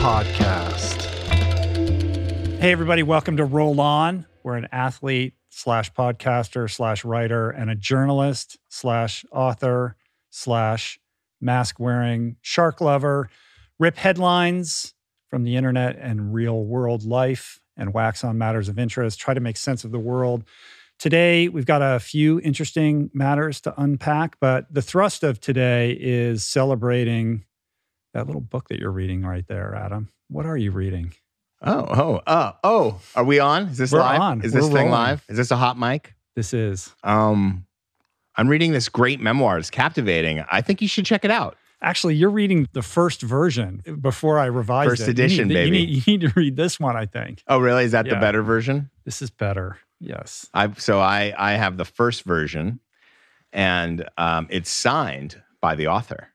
podcast. Hey, everybody, welcome to Roll On. We're an athlete slash podcaster slash writer and a journalist slash author slash mask wearing shark lover. Rip headlines from the internet and real world life and wax on matters of interest. Try to make sense of the world. Today, we've got a few interesting matters to unpack, but the thrust of today is celebrating that little book that you're reading right there, Adam. What are you reading? Oh, oh, oh, oh. Are we on? Is this We're live? on. Is this We're thing rolling. live? Is this a hot mic? This is Um, I'm reading this great memoir. It's captivating. I think you should check it out. actually you're reading the first version before I revised First it. You edition, need- baby. You need, you need to read this one, I think. Oh, really? Is that Yeah. the better version? This is better. Yes. I so I I have the first version, and um, it's signed by the author.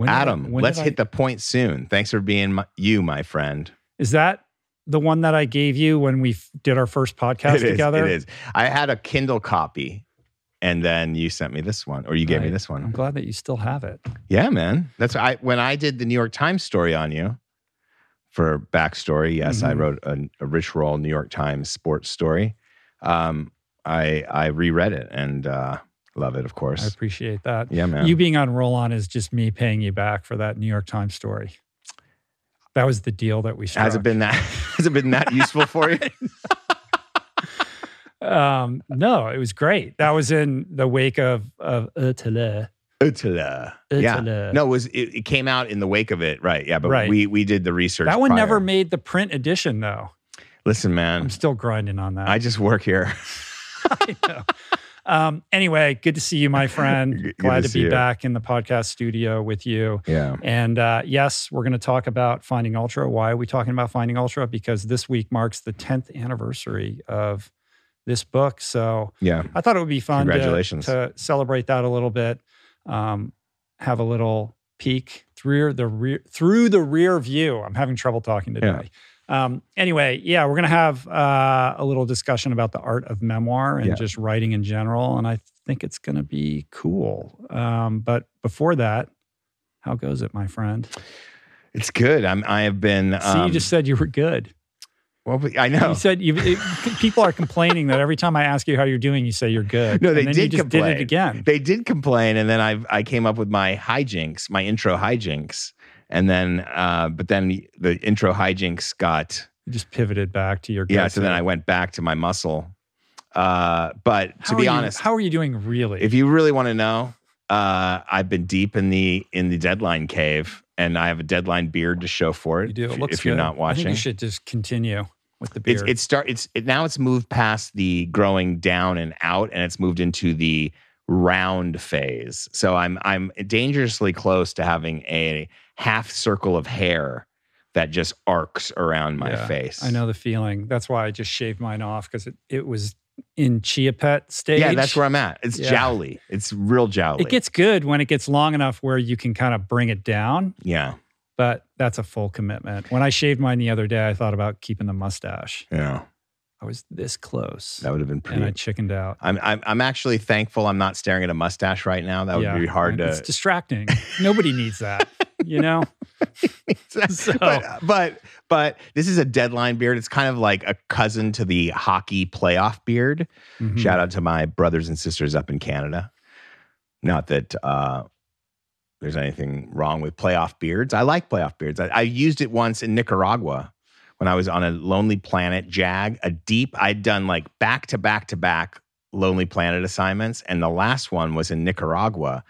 When I- Adam, when let's I- hit the point soon. Thanks for being my, you, my friend. Is that the one that I gave you when we f- did our first podcast It is. together? It is. I had a Kindle copy, and then you sent me this one, or you gave me this one. I'm glad that you still have it. Yeah, man. That's I when I did the New York Times story on you for backstory. Yes, I Mhm. wrote a, a Rich Roll New York Times sports story. Um, I I reread it and uh, love it, of course. I appreciate that. Yeah, man. You being on Roll On is just me paying you back for that New York Times story. That was the deal that we struck. has it been that has it been that useful for you? Um, no, it was great. That was in the wake of of Utele. Utala. Yeah. No, it was it, it came out in the wake of it, right? Yeah, but Right. we we did the research. That one prior. never made the print edition, though. Listen, man, I'm still grinding on that. I just work here. I know. Um, anyway, good to see you, my friend. Glad to to, be you. back in the podcast studio with you. Yeah. And uh, yes, we're going to talk about Finding Ultra. Why are we talking about Finding Ultra? Because this week marks the 10th anniversary of this book. So Yeah. I thought it would be fun to- Congratulations. To, celebrate that a little bit, um, have a little peek through the rear through the rear view. I'm having trouble talking today. Um, anyway, yeah, we're gonna have uh, a little discussion about the art of memoir and Yeah. just writing in general, and I think it's gonna be cool. Um, but before that, how goes it, my friend? It's good. I'm I have been See, you um, just said you were good. well, I know. You said you. It, people are complaining that every time I ask you how you're doing, you say you're good. No, they and then you did just did complain. it again. They did complain, and then I I came up with my hijinks, my intro hijinks, and then uh, but then the intro hijinks got You just pivoted back to your yeah. So then I went back to my muscle. Uh, but How to be you- honest, how are you doing really? if you really want to know, uh, I've been deep in the in the deadline cave, and I have a deadline beard to show for it. you do, it if, looks if you're good. not watching, you should just continue with the it's beard. it start it's it, now it's moved past the growing down and out and it's moved into the round phase so i'm i'm dangerously close to having a half circle of hair that just arcs around my Yeah, face I know the feeling. That's why I just shaved mine off because it, it was in chia pet stage. yeah that's where i'm at it's Yeah. jowly it's real jowly it gets good when it gets long enough where you can kind of bring it down, yeah but that's a full commitment. When I shaved mine the other day, I thought about keeping the mustache. yeah I was this close, that would have been pretty. and I chickened out. I'm, I'm i'm actually thankful i'm not staring at a mustache right now that would Yeah, be hard to It's distracting. Nobody needs that, you know. So- but but but this is a deadline beard. It's kind of like a cousin to the hockey playoff beard. Mhm. Shout out to my brothers and sisters up in Canada. Not that uh, there's anything wrong with playoff beards. I like playoff beards. I, I used it once in Nicaragua when I was on a Lonely Planet Jag, a deep. I'd done like back to back to back Lonely Planet assignments, and the last one was in Nicaragua,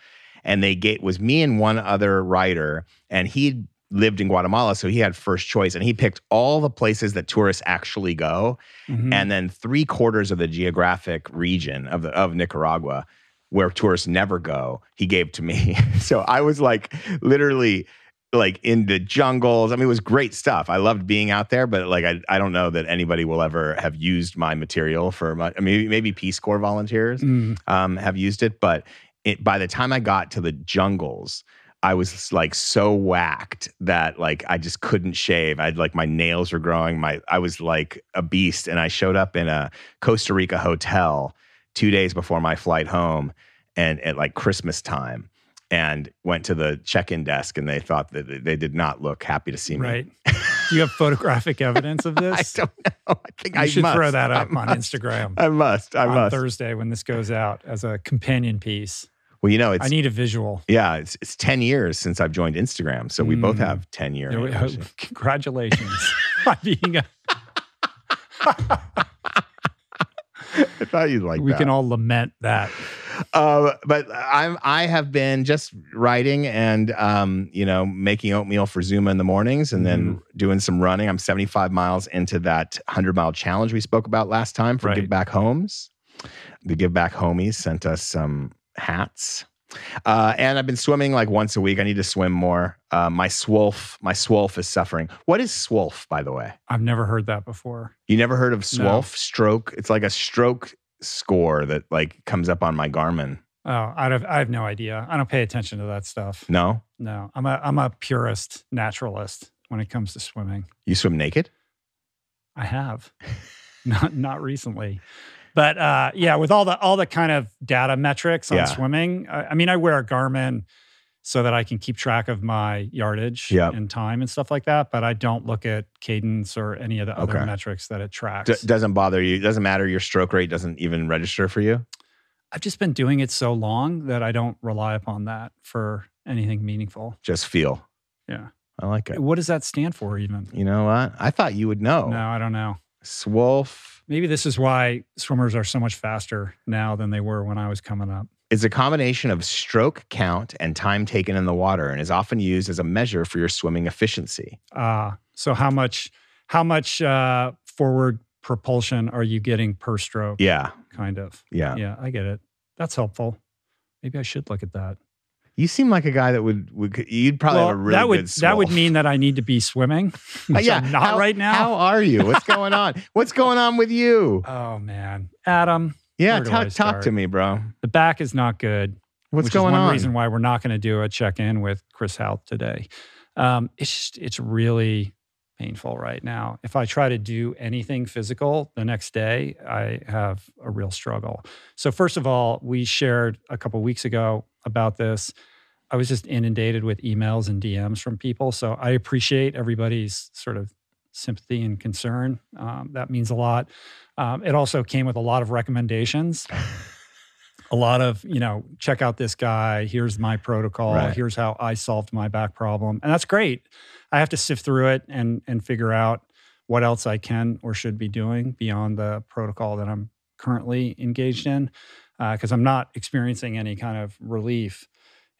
and they get was me and one other writer, and he lived in Guatemala, so he had first choice, and he picked all the places that tourists actually go, Mhm. and then three quarters of the geographic region of the, of Nicaragua where tourists never go, he gave to me. so I was like literally like in the jungles. I mean, it was great stuff. I loved being out there, but like I, I don't know that anybody will ever have used my material for my. I mean, maybe Peace Corps volunteers Mm. um, have used it, but it, by the time I got to the jungles, I was like so whacked that like I just couldn't shave. I'd like my nails were growing. My I was like a beast, and I showed up in a Costa Rica hotel two days before my flight home, and at like Christmas time, and went to the check-in desk, and they thought that they did not look happy to see me. Right. Do you have photographic evidence of this? I don't know. I think You I should must. throw that up on. Instagram I must. I on must. Thursday when this goes out as a companion piece. Well, you know, it's I need a visual. yeah, it's it's ten years since I've joined Instagram, so we both Mm. have ten years. There. Congratulations on being a. I thought you'd like we that. can all lament that. Uh, but I'm I have been just writing and um, you know making oatmeal for Zuma in the mornings and then Mm-hmm. doing some running. I'm 75 miles into that 100 mile challenge we spoke about last time for Right. Give Back Homes. The Give Back Homies sent us some hats. Uh, and I've been swimming like once a week. I need to swim more. Uh, my swolf, my swolf is suffering. What is swolf, by the way? I've never heard that before. You never heard of No. swolf stroke? It's like a stroke score that like comes up on my Garmin. Oh, I have, I have no idea. I don't pay attention to that stuff. No, No, I'm a I'm a purist naturalist when it comes to swimming. you swim naked. I have, not not recently, but uh, yeah, with all the all the kind of data metrics on Yeah. swimming. I, I mean, I wear a Garmin so that I can keep track of my yardage Yep. and time and stuff like that. But I don't look at cadence or any of the other Okay. metrics that it tracks. D- doesn't bother you. Doesn't matter. Your stroke rate doesn't even register for you. I've just been doing it so long that I don't rely upon that for anything meaningful. Just feel. Yeah. I like it. What does that stand for, even? You know what? I thought you would know. No, I don't know. Swolf Maybe this is why swimmers are so much faster now than they were when I was coming up. It's a combination of stroke count and time taken in the water, and is often used as a measure for your swimming efficiency. Uh, so how much how much uh, forward propulsion are you getting per stroke? Yeah, Kind of. yeah. Yeah, I get it. That's helpful. Maybe I should look at that. You seem like a guy that would would. You'd probably have a really that would good. that would mean that I need to be swimming. which yeah. I'm not how, right now. How are you? What's going on? What's going on with you? oh man, Adam, Yeah, where do I talk talk to me, bro. the back is not good. What's going one on? reason why we're not going to do a check-in with Chris Hauth today. Um, it's just, it's really painful right now. If I try to do anything physical the next day, I have a real struggle. So first of all, we shared a couple weeks ago about this. I was just inundated with emails and DMs from people. So I appreciate everybody's sort of sympathy and concern. Um, that means a lot. Um, it also came with a lot of recommendations a lot of you know check out this guy here's my protocol Right. here's how i solved my back problem and that's great i have to sift through it and and figure out what else i can or should be doing beyond the protocol that i'm currently engaged in because i'm not experiencing any kind of relief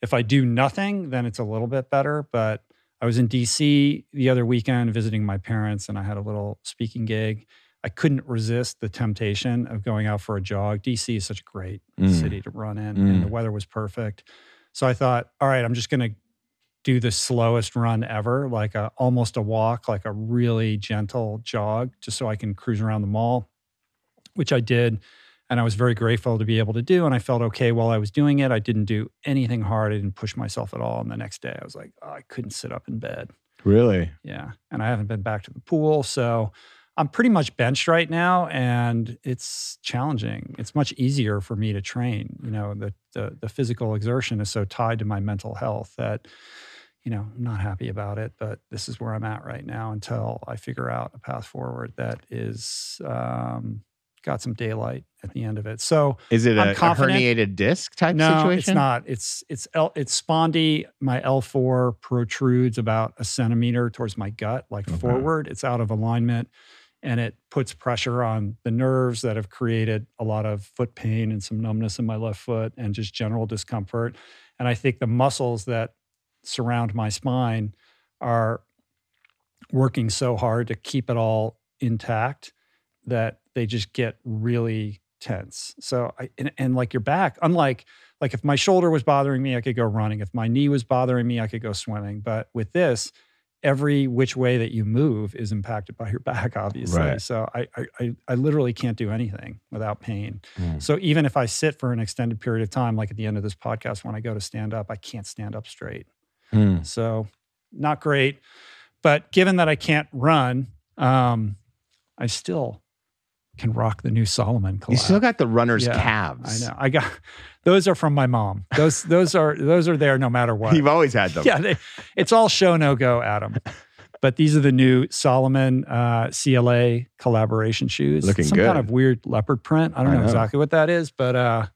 if i do nothing then it's a little bit better but i was in dc the other weekend visiting my parents and i had a little speaking gig I couldn't resist the temptation of going out for a jog. DC is such a great Mm. city to run in, Mm. and the weather was perfect. So I thought, all right, I'm just going to do the slowest run ever, like a almost a walk, like a really gentle jog, just so I can cruise around the mall, which I did. And I was very grateful to be able to do. And I felt okay while I was doing it. I didn't do anything hard. I didn't push myself at all. And the next day, I was like, oh, I couldn't sit up in bed. Really? Yeah. And I haven't been back to the pool. So I'm pretty much benched right now and it's challenging. It's much easier for me to train. You know, the, the, the physical exertion is so tied to my mental health that, you know, I'm not happy about it, but this is where I'm at right now until I figure out a path forward that is um, got some daylight at the end of it. So Is it a, a herniated disc type no, situation? it's not. It's it's L, it's spondy. My L4 protrudes about a centimeter towards my gut, like Okay. forward. It's out of alignment, and it puts pressure on the nerves that have created a lot of foot pain and some numbness in my left foot and just general discomfort. And I think the muscles that surround my spine are working so hard to keep it all intact that they just get really tense. So I and, and like your back, unlike like if my shoulder was bothering me, I could go running. If my knee was bothering me, I could go swimming. But with this, every which way that you move is impacted by your back, obviously. Right. So I, I I I literally can't do anything without pain. Mm. So even if I sit for an extended period of time, like at the end of this podcast, when I go to stand up, I can't stand up straight. Hmm. So not great. But given that I can't run, um, I still can rock the new Salomon collab. You still got the runner's Yeah, calves. I know. I got those are from my mom. Those those are those are there no matter what. You've always had them. yeah, they, it's all show no go, Adam. But these are the new Salomon uh, CLA collaboration shoes. Looking Some good. kind of weird leopard print. I don't I know, know. exactly what that is, but uh,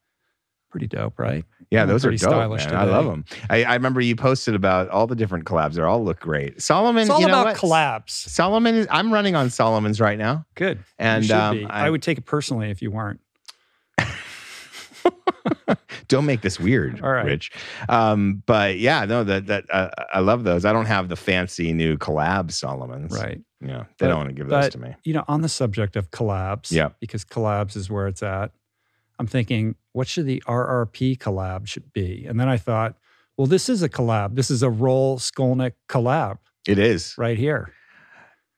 pretty dope, right? Yeah, those are pretty dope. stylish man. I love them. I, I remember you posted about all the different collabs. They all look great. Salomon, It's all you know about what? collabs. Salomon is. I'm running on Salomon's right now, Good. and you um, be. I, I would take it personally if you weren't. don't make this weird, All right. Rich. Um, but yeah, no, that that uh, I love those. I don't have the fancy new collab Salomons. Right. Yeah, they But- don't want to give those to me. You know, on the subject of collabs, Yeah. because collabs is where it's at. I'm thinking, what should the RRP collab should be? And then I thought, well, this is a collab. This is a Roll Skolnick collab It is, right here.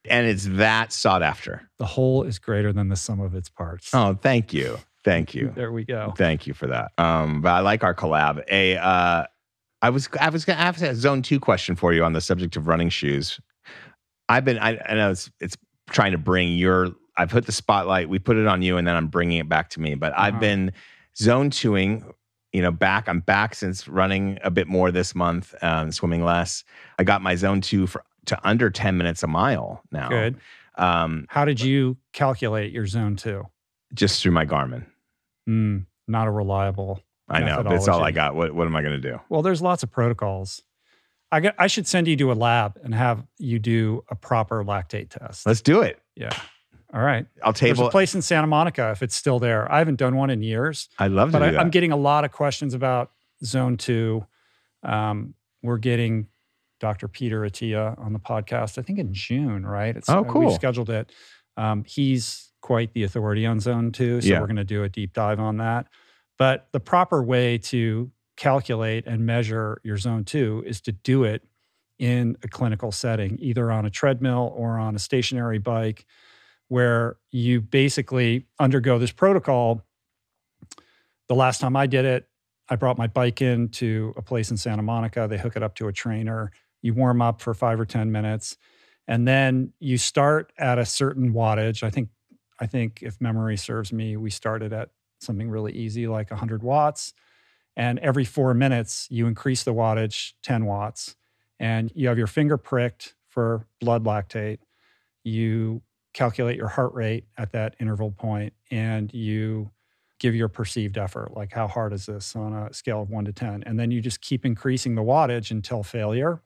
and it's that sought after. The whole is greater than the sum of its parts. Oh, thank you, thank you. There we go. Thank you for that. Um, but I like our collab. A, uh, I was, I was gonna have a zone two question for you on the subject of running shoes. I've been, I, I know it's, it's trying to bring your, I put the spotlight, we put it on you, and then I'm bringing it back to me. But I've Uh-huh. been zone twoing, you know, back. I'm back since running a bit more this month, um, swimming less. I got my zone two for to under 10 minutes a mile now. Good. Um, How did you calculate your zone two? just through my Garmin. Mm, not a reliable. I know. That's all I got. What, what am I going to do? Well, there's lots of protocols. I, got, I should send you to a lab and have you do a proper lactate test. Let's do it. yeah. All right. I'll table. There's a place in Santa Monica if it's still there. I haven't done one in years, I'd love to but do I. I'm getting a lot of questions about Zone Two. Um, we're getting Dr. Peter Attia on the podcast. I think in June, right? It's, Oh, uh, cool. We scheduled it. Um, he's quite the authority on Zone Two, so Yeah. we're going to do a deep dive on that. But the proper way to calculate and measure your Zone Two is to do it in a clinical setting, either on a treadmill or on a stationary bike, where you basically undergo this protocol. The last time I did it, I brought my bike in to a place in Santa Monica. They hook it up to a trainer. You warm up for five or 10 minutes, and then you start at a certain wattage. I think, I think if memory serves me, we started at something really easy, like 100 watts. And every four minutes, you increase the wattage 10 watts and you have your finger pricked for blood lactate. You calculate your heart rate at that interval point and you give your perceived effort like how hard is this on a scale of 1 to 10 and then you just keep increasing the wattage until failure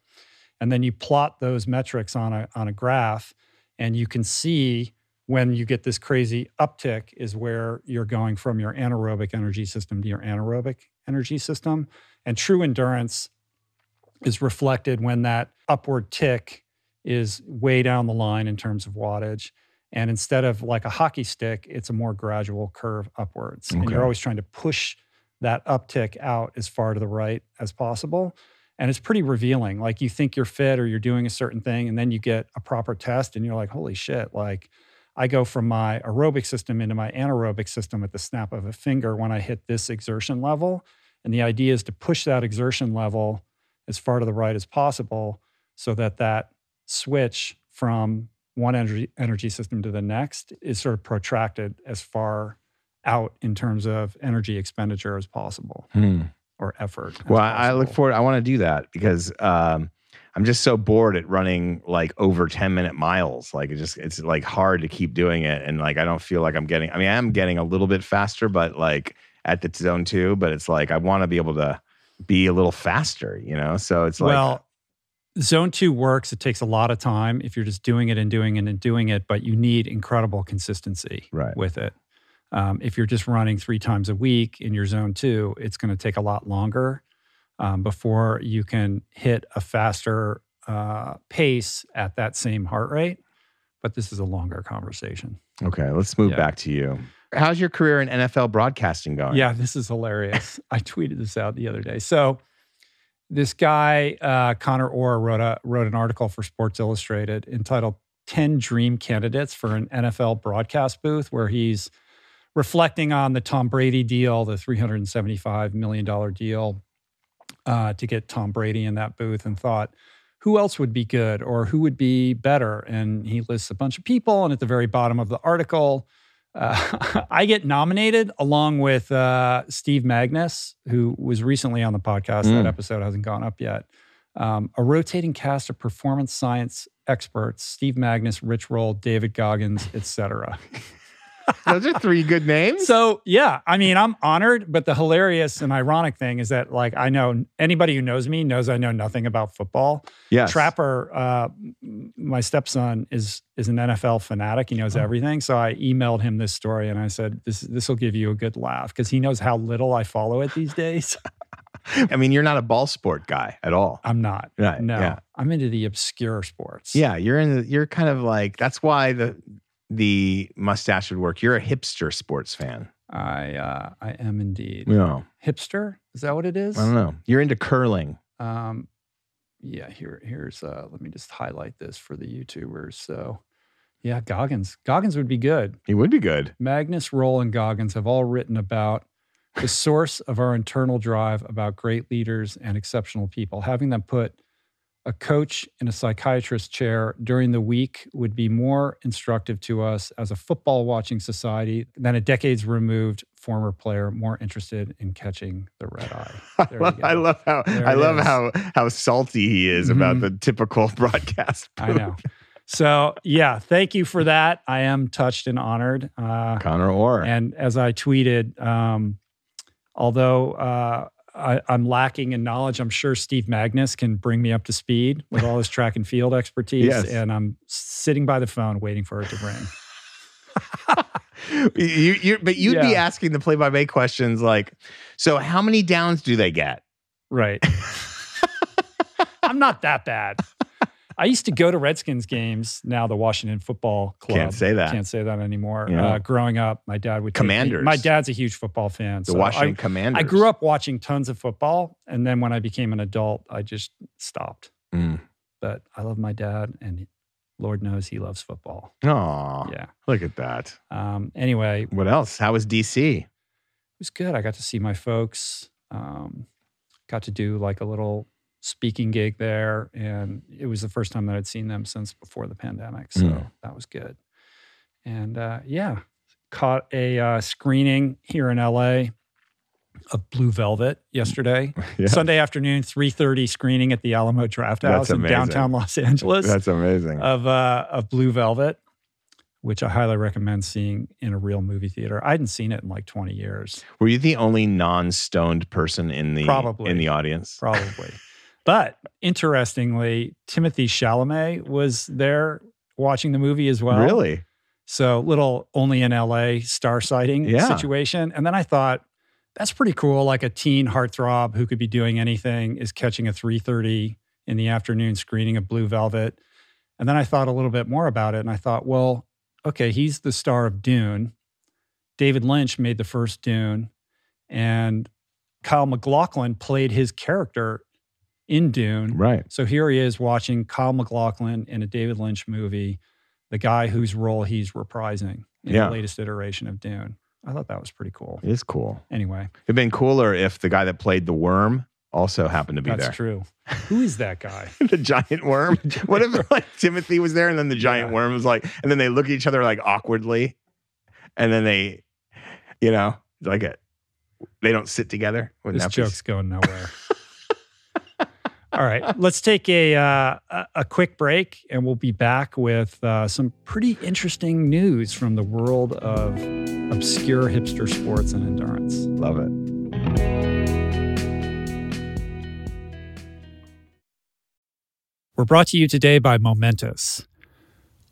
and then you plot those metrics on a on a graph and you can see when you get this crazy uptick is where you're going from your anaerobic energy system to your anaerobic energy system. And true endurance is reflected when that upward tick is way down the line in terms of wattage. And instead of like a hockey stick, it's a more gradual curve upwards. And you're always trying to push that uptick out as far to the right as possible. And it's pretty revealing. Like you think you're fit or you're doing a certain thing, and then you get a proper test and you're like, holy shit, like I go from my aerobic system into my anaerobic system at the snap of a finger when I hit this exertion level. And the idea is to push that exertion level as far to the right as possible so that that switch from one energy energy system to the next is sort of protracted as far out in terms of energy expenditure as possible or effort. Well, I I look forward. I want to do that because um, I'm just so bored at running like over 10 minute miles. Like it just it's like hard to keep doing it, and like I don't feel like I'm getting. I mean, I am getting a little bit faster, but like at the zone two. But it's like I want to be able to be a little faster, you know. So it's like well, zone two works. It takes a lot of time if you're just doing it and doing it and doing it, but you need incredible consistency Right. with it. Um, if you're just running three times a week in your zone two, it's going to take a lot longer um, before you can hit a faster uh, pace at that same heart rate. But this is a longer conversation. okay. Let's move Yeah. back to you. How's your career in NFL broadcasting going? Yeah, this is hilarious. I tweeted this out the other day. So this guy, uh, Connor Orr, wrote a wrote an article for Sports Illustrated entitled 10 Dream Candidates for an NFL Broadcast Booth, where he's reflecting on the Tom Brady deal, the $375 million deal uh, to get Tom Brady in that booth, and thought, who else would be good or who would be better? And he lists a bunch of people. And at the very bottom of the article, uh, I get nominated along with uh, Steve Magness, who was recently on the podcast. Mm. That episode hasn't gone up yet. Um, a rotating cast of performance science experts: Steve Magness, Rich Roll, David Goggins, etc. Those are three good names. So yeah, I mean, I'm honored, but the hilarious and ironic thing is that like I know anybody who knows me knows I know nothing about football. Yeah, Trapper, uh, my stepson is is an NFL fanatic. He knows Oh. everything. So I emailed him this story and I said, "This this will give you a good laugh because he knows how little I follow it these days." I mean, you're not a ball sport guy at all. I'm not. Right, No, yeah. I'm into the obscure sports. Yeah, you're in. The, you're kind of like that's why the the mustache would work. You're a hipster sports fan. I uh, I am indeed No, hipster. Is that what it is? I don't know. You're into curling. Um, yeah, here, here's. Uh, let me just highlight this for the YouTubers. So, yeah, Goggins. Goggins would be good. He would be good. Magness, Roll, and Goggins have all written about the source of our internal drive about great leaders and exceptional people. Having them put a coach in a psychiatrist chair during the week would be more instructive to us as a football watching society than a decades removed former player more interested in catching the red eye. There you go. I love how There I love is. how how salty he is about Mhm. the typical broadcast. I know. So yeah, thank you for that. I am touched and honored. Uh, Connor Orr. and as I tweeted, um, although uh, I, I'm lacking in knowledge, I'm sure Steve Magness can bring me up to speed with all his track and field expertise. Yes. And I'm sitting by the phone waiting for it to ring. you, you, but you'd be asking the play-by-play questions like, so how many downs do they get? Right. I'm not that bad. I used to go to Redskins games. Now the Washington Football Club. Can't say that. Can't say that anymore. Yeah. Uh, growing up, my dad would me- Commanders. My dad's a huge football fan. The so Washington I, Commanders. I grew up watching tons of football, and then when I became an adult, I just stopped. Mm. But I love my dad, and Lord knows he loves football. Aw, Yeah. look at that. Um, anyway, What else? How was DC? It was good. I got to see my folks. Um, got to do like a little speaking gig there, and it was the first time that I'd seen them since before the pandemic. So Mm. that was good. And uh, yeah, caught a uh, screening here in LA of Blue Velvet yesterday. Yeah. Sunday afternoon, 3:30 screening at the Alamo Drafthouse in downtown Los Angeles That's amazing. of uh, of Blue Velvet, which I highly recommend seeing in a real movie theater. I hadn't seen it in like 20 years, Were you the only non-stoned person in the Probably. in the audience? probably. but interestingly, Timothée Chalamet was there watching the movie as well. really? So little only in LA star sighting Yeah. situation. And then I thought, that's pretty cool. Like a teen heartthrob who could be doing anything is catching a 3:30 in the afternoon screening of Blue Velvet. And then I thought a little bit more about it and I thought, well, okay, he's the star of Dune. David Lynch made the first Dune and Kyle MacLachlan played his character in Dune. Right. So here he is watching Kyle MacLachlan in a David Lynch movie, the guy whose role he's reprising in Yeah. the latest iteration of Dune. I thought that was pretty cool. It is cool. Anyway, It'd been cooler if the guy that played the worm also happened to be that's there. That's true. Who is that guy? the giant worm. what if like Timothée was there and then the giant Yeah. worm was like, and then they look at each other like awkwardly, and then they, you know, like a, they don't sit together. Wouldn't this that be- joke's going nowhere. All right, let's take a, uh, a quick break, and we'll be back with uh, some pretty interesting news from the world of obscure hipster sports and endurance. Love it. We're brought to you today by Momentous.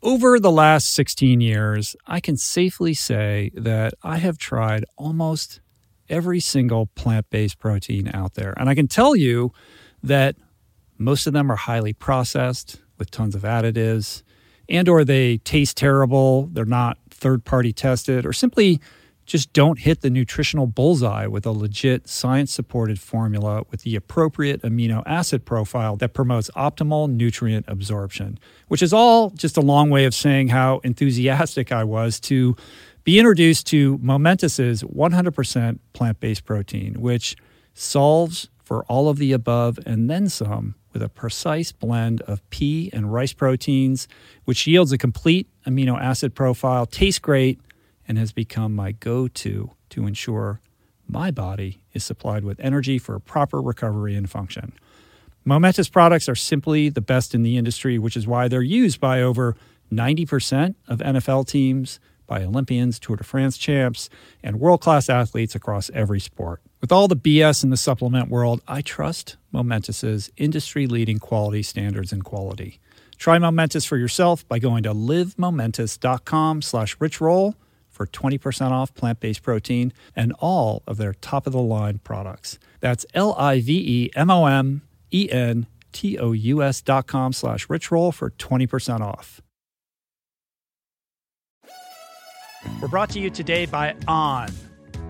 Over the last 16 years, I can safely say that I have tried almost every single plant based protein out there. And I can tell you that most of them are highly processed with tons of additives and or they taste terrible, they're not third party tested or simply just don't hit the nutritional bullseye with a legit science supported formula with the appropriate amino acid profile that promotes optimal nutrient absorption, which is all just a long way of saying how enthusiastic I was to be introduced to Momentous's 100% plant based protein, which solves for all of the above and then some with a precise blend of pea and rice proteins, which yields a complete amino acid profile, tastes great, and has become my go to to ensure my body is supplied with energy for proper recovery and function. Momentous products are simply the best in the industry, which is why they're used by over 90% of NFL teams, by Olympians, Tour de France champs, and world class athletes across every sport. With all the BS in the supplement world, I trust Momentous's industry leading quality standards and quality. Try Momentous for yourself by going to livemomentous.com slash richroll for 20% off plant-based protein and all of their top-of-the-line products. That's L-I-V-E-M-O-M-E-N-T-O-U-S dot com slash richroll for 20% off. We're brought to you today by On.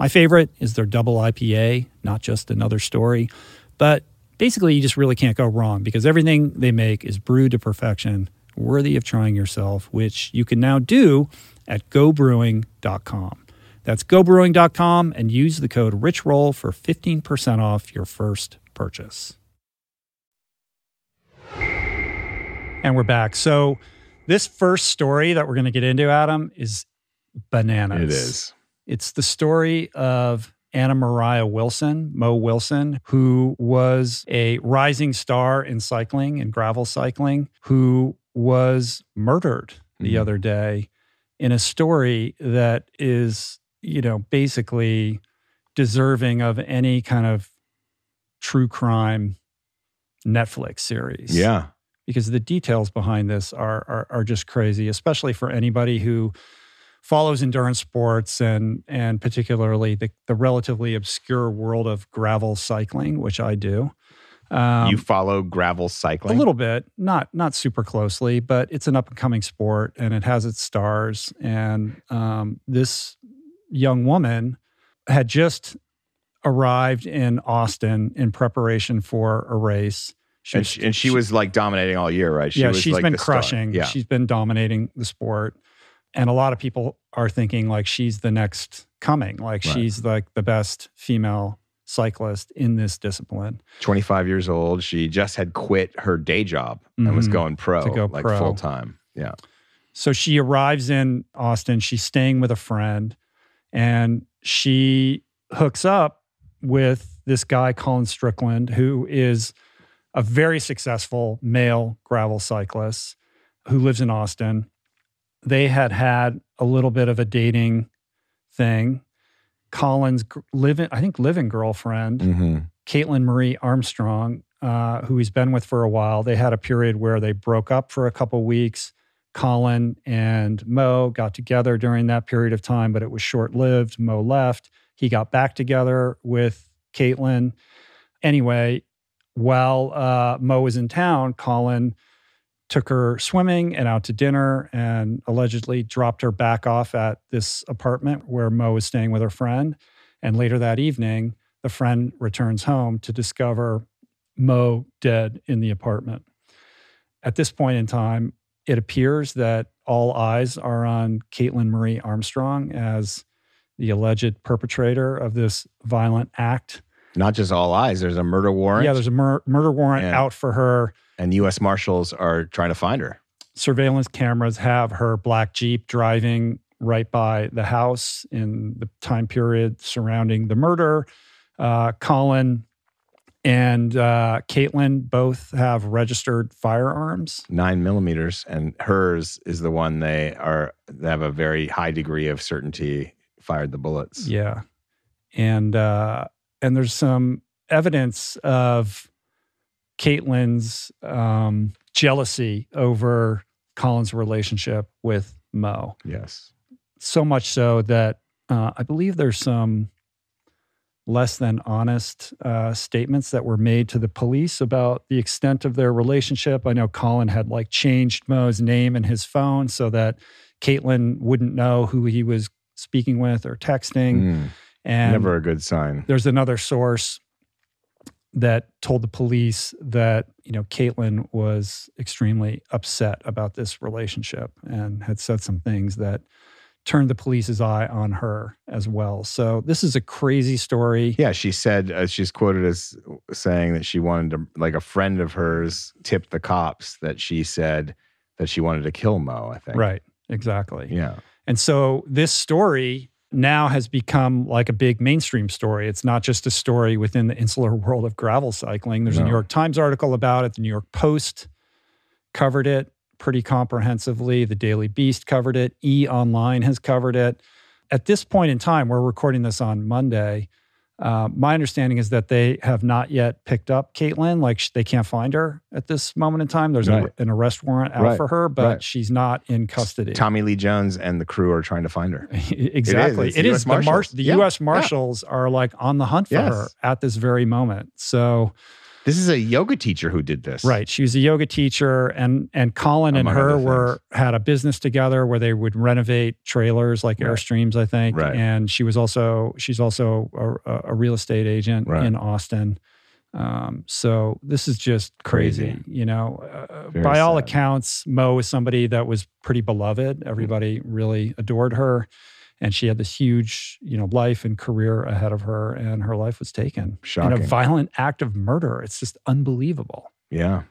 My favorite is their double IPA, not just another story, but basically you just really can't go wrong because everything they make is brewed to perfection, worthy of trying yourself, which you can now do at gobrewing.com. That's gobrewing.com and use the code RICHROLL for 15% off your first purchase. And we're back. So, this first story that we're going to get into, Adam, is bananas. It is. It's the story of Anna Moriah Wilson, Mo Wilson, who was a rising star in cycling and gravel cycling, who was murdered the Mhm. other day in a story that is, you know, basically deserving of any kind of true crime Netflix series Yeah. because the details behind this are, are are just crazy, especially for anybody who follows endurance sports and and particularly the, the relatively obscure world of gravel cycling, which I do. Um, you follow gravel cycling a little bit, not not super closely, but it's an up and coming sport, and it has its stars. And um, this young woman had just arrived in Austin in preparation for a race. She and was- she, and she was like dominating all year, right? She yeah, she's like been crushing. Yeah. She's been dominating the sport. And a lot of people are thinking like she's the next coming, like Right. she's like the best female cyclist in this discipline. 25 years old. She just had quit her day job and was Mhm. going pro, To go like pro. full time. Yeah. So she arrives in Austin. She's staying with a friend and she hooks up with this guy, Colin Strickland, who is a very successful male gravel cyclist who lives in Austin. They had had a little bit of a dating thing. Colin's living, I think, living girlfriend Mm-hmm. Kaitlin Marie Armstrong, uh, who he's been with for a while. They had a period where they broke up for a couple weeks. Colin and Mo got together during that period of time, but it was short lived. Mo left. He got back together with Kaitlin. Anyway, while uh, Mo was in town, Colin took her swimming and out to dinner and allegedly dropped her back off at this apartment where Mo was staying with her friend. And later that evening, the friend returns home to discover Mo dead in the apartment. At this point in time, it appears that all eyes are on Kaitlin Marie Armstrong as the alleged perpetrator of this violent act. Not just all eyes. There's a murder warrant. Yeah, there's a mur- murder warrant Yeah. out for her. And U.S. Marshals are trying to find her. Surveillance cameras have her black Jeep driving right by the house in the time period surrounding the murder. Uh, Colin and uh, Kaitlin both have registered firearms. Nine millimeters, and hers is the one they are. They have a very high degree of certainty fired the bullets. Yeah, and uh, and there's some evidence of Kaitlin's um, jealousy over Colin's relationship with Mo. Yes. So much so that uh, I believe there's some less than honest uh, statements that were made to the police about the extent of their relationship. I know Colin had like changed Mo's name in his phone so that Kaitlin wouldn't know who he was speaking with or texting. Mm, And never a good sign. there's another source that told the police that you know Kaitlin was extremely upset about this relationship and had said some things that turned the police's eye on her as well. So this is a crazy story. Yeah, she said uh, she's quoted as saying that she wanted to, like a friend of hers tipped the cops that she said that she wanted to kill Mo. I think. Right. Exactly. Yeah. And so this story now has become like a big mainstream story. It's not just a story within the insular world of gravel cycling. There's a New York Times article about it. The New York Post covered it pretty comprehensively. The Daily Beast covered it. E Online has covered it. At this point in time, we're recording this on Monday. Uh, my understanding is that they have not yet picked up Kaitlin. Like sh- they can't find her at this moment in time. There's a, an arrest warrant out Right. for her, but Right. she's not in custody. Tommy Lee Jones and the crew are trying to find her. exactly. It's It the is. US The, mar- Marshals. the Yeah, U.S. yeah. Are like on the hunt for Yes. her at this very moment. So, This is a yoga teacher who did this. right, she was a yoga teacher, and and Colin and her were had a business together where they would renovate trailers like Right. Airstreams, I think. Right. And she was also she's also a, a real estate agent Right. in Austin. Um, so this is just crazy, Crazy. you know. Uh, by all accounts, Mo was somebody that was pretty beloved. Everybody really adored her, and she had this huge, you know, life and career ahead of her, and her life was taken in a violent act of murder. It's just unbelievable. Yeah.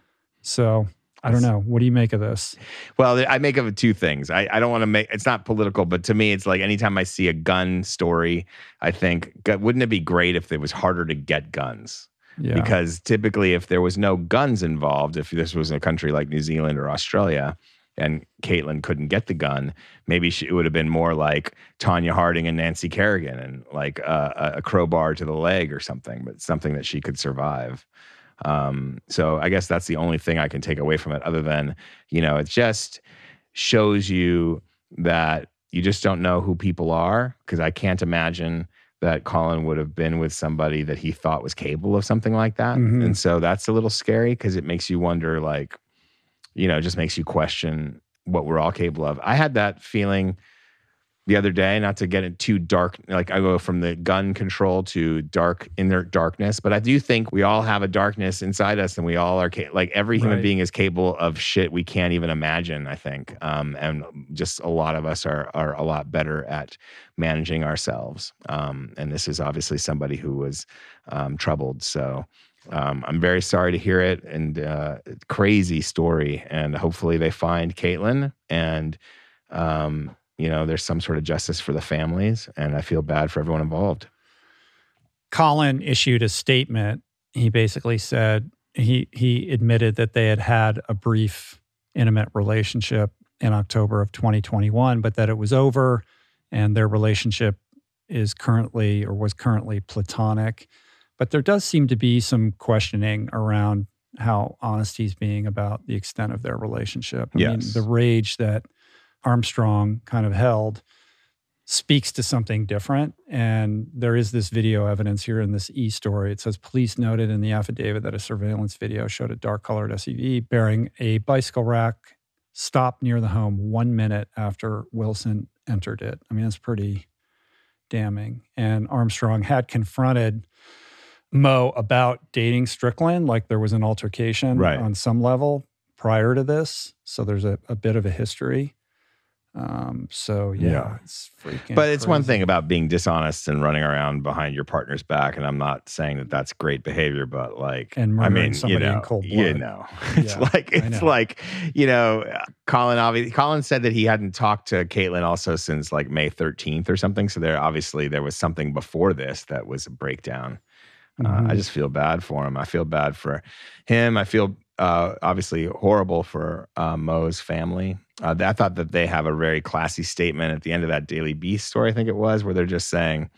So I don't know. What do you make of this? Well, I make of it two things. I, I don't want to make it's not political, but to me, it's like anytime I see a gun story, I think, wouldn't it be great if it was harder to get guns? Yeah, Because typically, if there was no guns involved, if this was a country like New Zealand or Australia, and Kaitlin couldn't get the gun, maybe she, it would have been more like Tonya Harding and Nancy Kerrigan, and like a, a crowbar to the leg or something, but something that she could survive. Um, so I guess that's the only thing I can take away from it, other than you know, it just shows you that you just don't know who people are. Because I can't imagine that Colin would have been with somebody that he thought was capable of something like that. Mhm. And so that's a little scary because it makes you wonder, like, you know, just makes you question what we're all capable of. I had that feeling the other day, not to get it too dark, like I go from the gun control to dark inner darkness, but I do think we all have a darkness inside us and we all are like every human Right. being is capable of shit we can't even imagine, I think. Um, and just a lot of us are are a lot better at managing ourselves. Um, and this is obviously somebody who was um, troubled. So um, I'm very sorry to hear it and uh, crazy story. And hopefully they find Kaitlin and, um, you know, there's some sort of justice for the families. And I feel bad for everyone involved. Colin issued a statement. He basically said he he admitted that they had had a brief intimate relationship in October of 2021, but that it was over and their relationship is currently or was currently platonic. But there does seem to be some questioning around how honest he's being about the extent of their relationship. I mean, Yes. the rage that Armstrong kind of held speaks to something different. And there is this video evidence here in this e story. It says police noted in the affidavit that a surveillance video showed a dark colored SUV bearing a bicycle rack stop near the home one minute after Wilson entered it. I mean, that's pretty damning. And Armstrong had confronted Mo about dating Strickland, like there was an altercation Right. on some level prior to this. So there's a, a bit of a history. Um, so yeah, Yeah. it's freaking. But it's one thing about being dishonest and running around behind your partner's back, and I'm not saying that that's great behavior, but like, And I murdering mean, somebody you in know, cold you blood. know, it's Yeah, like it's like you know, Colin. Obviously, Colin said that he hadn't talked to Kaitlin also since like May 13th or something. So there, obviously, there was something before this that was a breakdown. Uh, Mhm. I just feel bad for him. I feel bad for him. I feel uh, obviously horrible for uh, Mo's family. Uh, I thought that they have a very classy statement at the end of that Daily Beast story, I think it was, where they're just saying,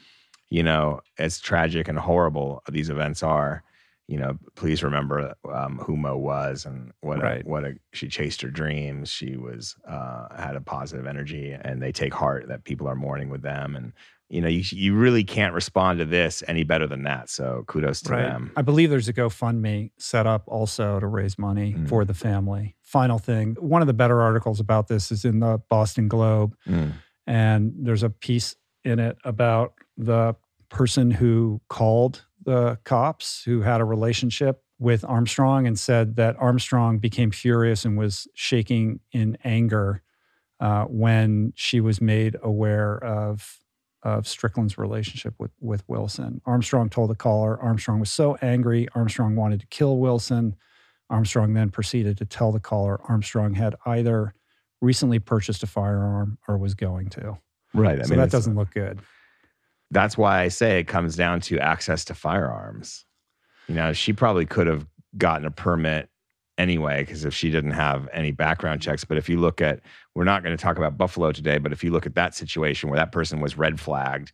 you know, as tragic and horrible these events are, you know, please remember um, who Mo was and what a, what a she chased her dreams. She was uh, had a positive energy, and they take heart that people are mourning with them. And you know, you you really can't respond to this any better than that. So kudos to Right. them. I believe there's a GoFundMe set up also to raise money Mm. for the family. Final thing, one of the better articles about this is in the Boston Globe, Mm. and there's a piece in it about the person who called the cops who had a relationship with Armstrong and said that Armstrong became furious and was shaking in anger uh, when she was made aware of of Strickland's relationship with with Wilson. Armstrong told the caller Armstrong was so angry, Armstrong wanted to kill Wilson. Armstrong then proceeded to tell the caller Armstrong had either recently purchased a firearm or was going to. Right. I so mean, that doesn't look good. that's why I say it comes down to access to firearms. You know, she probably could have gotten a permit anyway, because if she didn't have any background checks. But if you look at, we're not going to talk about Buffalo today, but if you look at that situation where that person was red flagged,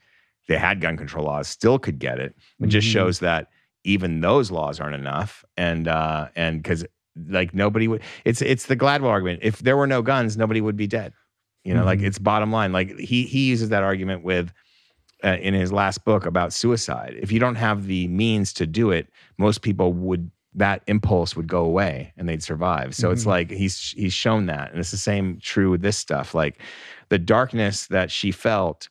they had gun control laws, still could get it. It just Mhm. shows that even those laws aren't enough. And uh, and because like nobody would, it's it's the Gladwell argument. If there were no guns, nobody would be dead. You know, like Mhm. it's bottom line. Like he he uses that argument with uh, in his last book about suicide. If you don't have the means to do it, most people would that impulse would go away and they'd survive. So it's Mhm. like he's he's shown that, and it's the same true with this stuff. Like the darkness that she felt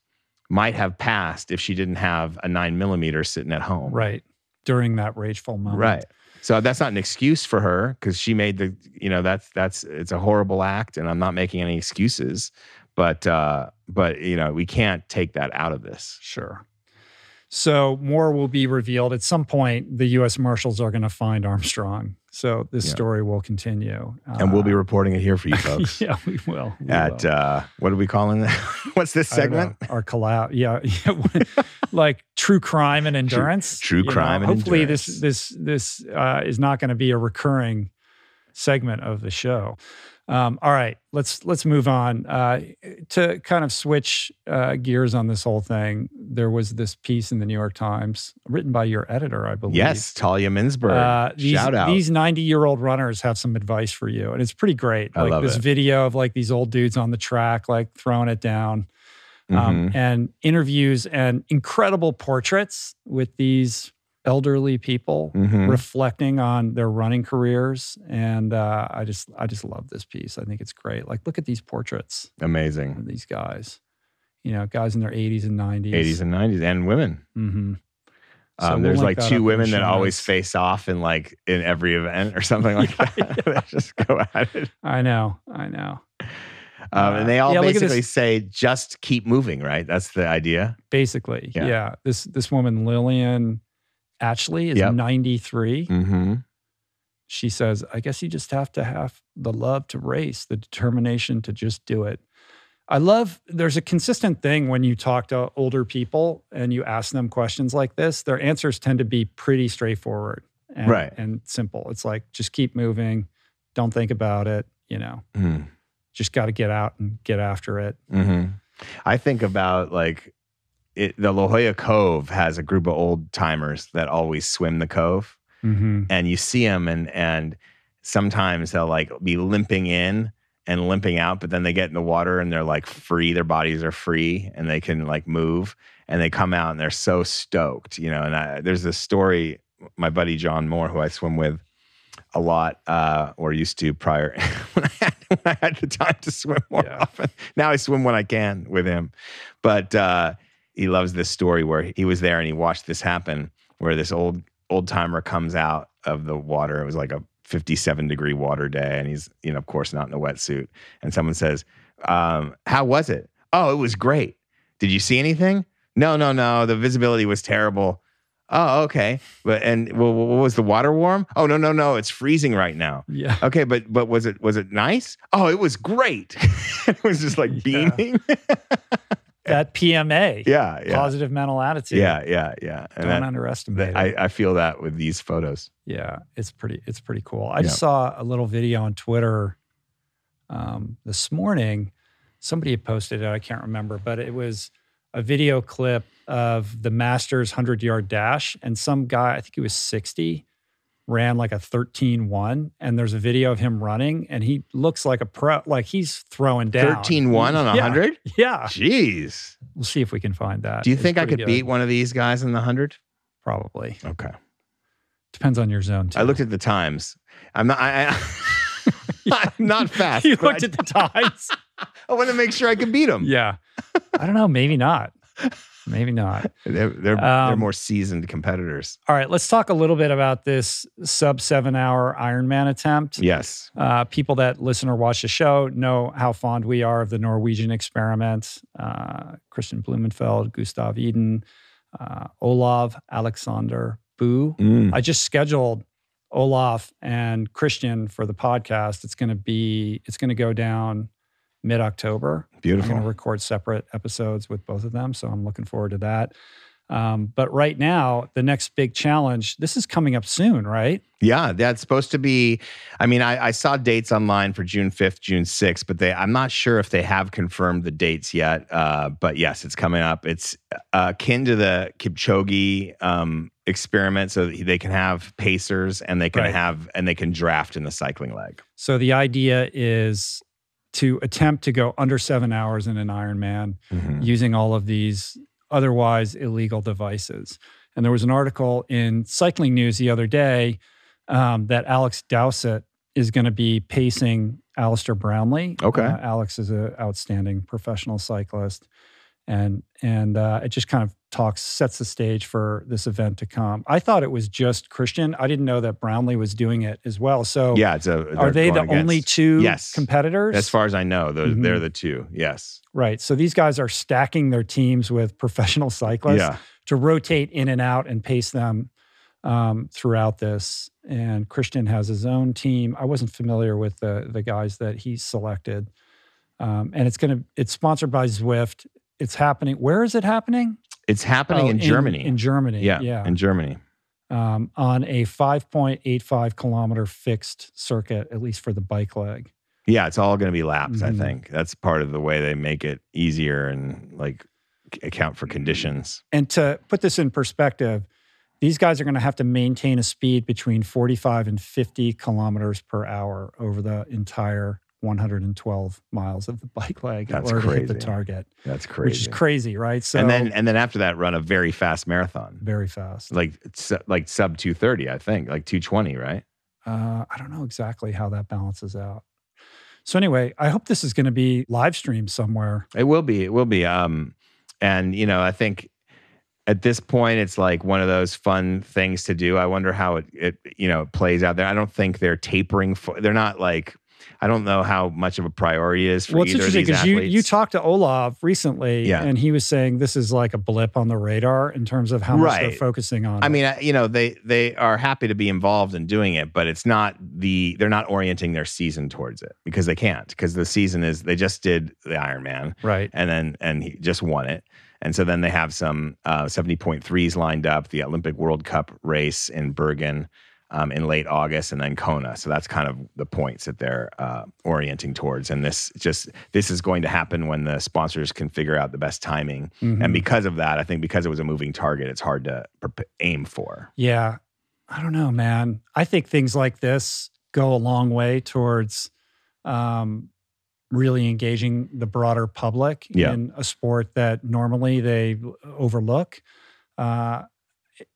might have passed if she didn't have a nine millimeter sitting at home. Right. During that rageful moment. Right. So that's not an excuse for her because she made the, you know, that's that's it's a horrible act, and I'm not making any excuses, but uh, but you know, we can't take that out of this. Sure. So more will be revealed at some point. The U.S. Marshals are going to find Armstrong. So this Yeah. story will continue, And we'll be Uh, reporting it here for you folks. yeah, we will. We At will. uh, what are we calling that? What's this know, segment? our collab. Yeah, yeah. like true crime and endurance. true know. crime and Hopefully, endurance. this this this uh, is not going to be a recurring segment of the show. Um, all right, let's let's move on uh, to kind of switch uh, gears on this whole thing. There was this piece in the New York Times written by your editor, I believe. Yes, Talya Minsberg. Uh, these, Shout out. These 90 year old runners have some advice for you. And it's pretty great. I Like love this it. video of like these old dudes on the track, like throwing it down. um, Mhm. and interviews and incredible portraits with these elderly people Mhm. reflecting on their running careers. And uh, I just, I just love this piece. I think it's great. Like, look at these portraits Amazing. these guys. You know, guys in their 80s and 90s. 80s and 90s and women. Mm-hmm. Um, there's like two women that always face off in like in every event or something like that. they just go at it. I know, I know. Um, and they all Yeah, at this. basically say, just keep moving, right? That's the idea. Basically, Yeah. yeah. This this woman Lillian Ashley is Yep. 93. Mm-hmm. She says, "I guess you just have to have the love to race, the determination to just do it." I love there's a consistent thing when you talk to older people and you ask them questions like this, their answers tend to be pretty straightforward and, Right. and simple. It's like just keep moving, don't think about it, you know. Mm-hmm. Just got to get out and get after it. Mm-hmm. I think about like it, the La Jolla Cove has a group of old timers that always swim the cove, Mm-hmm. and you see them, and and sometimes they'll like be limping in and limping out, but then they get in the water and they're like free. Their bodies are free and they can like move, and they come out and they're so stoked, you know. And I, there's this story. My buddy John Moore, who I swim with a lot, uh, or used to prior when I had when I had the time to swim more Yeah. often. Now I swim when I can with him, but uh, he loves this story where he was there and he watched this happen, where this old old timer comes out of the water. It was like a 57 degree water day, and he's you know of course not in a wetsuit. And someone says, um, "How was it?" "Oh, it was great." "Did you see anything?" "No, no, no. The visibility was terrible." "Oh, okay." But and well, what was the water warm? "Oh, no, no, no. It's freezing right now." Yeah. Okay, but but was it was it nice? Oh, it was great. it was just like Yeah. beaming. That PMA, yeah, yeah, positive mental attitude. yeah, yeah, yeah. And Don't that- underestimate that- it. I, I feel that with these photos. Yeah, it's pretty. It's pretty cool. I just saw a little video on Twitter um, this morning. Somebody had posted it. I can't remember, but it was a video clip of the Masters hundred yard dash, and some guy, I think he was sixty, ran like a 13-1 and there's a video of him running, and he looks like a pro. Like he's throwing down 13 1 on Yeah. 100? Yeah, Jeez. we'll see if we can find that. Do you It's think I could good. beat one of these guys in the 100? Probably Okay. depends on your zone. Too. I looked at the times. I'm not, I, I, I'm not fast. you looked at the times. I, I want to make sure I can beat him. Yeah. I don't know. Maybe not. Maybe not. They're, they're, they're Um, more seasoned competitors. All right. Let's talk a little bit about this sub seven hour Ironman attempt. Yes. Uh, people that listen or watch the show know how fond we are of the Norwegian experiment. Uh, Kristian Blummenfelt, Gustav Iden, uh, Olav Alexander Bu. Mm. I just scheduled Olav and Kristian for the podcast. It's going to be, it's going to go down mid October. I'm Beautiful. going to record separate episodes with both of them. So I'm looking forward to that. Um, but right now, the next big challenge, this is coming up soon, right? Yeah, that's supposed to be. I mean, I, I saw dates online for June 5th, June 6th, but they I'm not sure if they have confirmed the dates yet. Uh, but yes, it's coming up. It's uh, akin to the Kipchoge um, experiment, so they can have pacers and they can Right. have and they can draft in the cycling leg. So the idea is to attempt to go under seven hours in an Ironman using all of these otherwise illegal devices. And there was an article in Cycling News the other day um, that Alex Dowsett is going to be pacing Alistair Brownlee. Okay. Uh, Alex is an outstanding professional cyclist. And and uh, it just kind of talks, sets the stage for this event to come. I thought it was just Kristian. I didn't know that Brownlee was doing it as well. So Yeah, it's a. are they're the going only two Yes. competitors? As far as I know, they're, Mhm. they're the two. Yes. right. So these guys are stacking their teams with professional cyclists Yeah. to rotate in and out and pace them um, throughout this. And Kristian has his own team. I wasn't familiar with the the guys that he selected. Um, and it's gonna it's sponsored by Zwift. It's happening. Where is it happening? It's happening Oh, in Germany. In Germany. yeah. Yeah. In Germany. um, on a 5.85 kilometer fixed circuit, at least for the bike leg. Yeah, it's all going to be laps. Mhm. I think that's part of the way they make it easier and like account for conditions. And to put this in perspective, these guys are going to have to maintain a speed between 45 and 50 kilometers per hour over the entire 112 miles of the bike leg That's in order to hit the target, That's crazy. which is crazy, right? So and then and then after that, run a very fast marathon, very fast. like like sub two thirty, I think, like two twenty, right? Uh, I don't know exactly how that balances out. So anyway, I hope this is going to be live streamed somewhere. It will be. It will be. Um, and you know, I think at this point, it's like one of those fun things to do. I wonder how it, it you know, plays out there. I don't think they're tapering. For, they're not like. I don't know how much of a priority is for Well, it's interesting because you you talked to Olav recently, Yeah. and he was saying this is like a blip on the radar in terms of how much they're focusing on. I it. mean, you know, they they are happy to be involved in doing it, but it's not the they're not orienting their season towards it because they can't because the season is they just did the Ironman right? and then and he just won it. And so then they have some uh, 70.3s lined up, the Olympic World Cup race in Bergen um, in late August, and then Kona. So that's kind of the points that they're uh, orienting towards. And this just this is going to happen when the sponsors can figure out the best timing. Mhm. And because of that, I think because it was a moving target, it's hard to prep- aim for. Yeah. I don't know, man. I think things like this go a long way towards um, really engaging the broader public Yeah. in a sport that normally they overlook. Uh,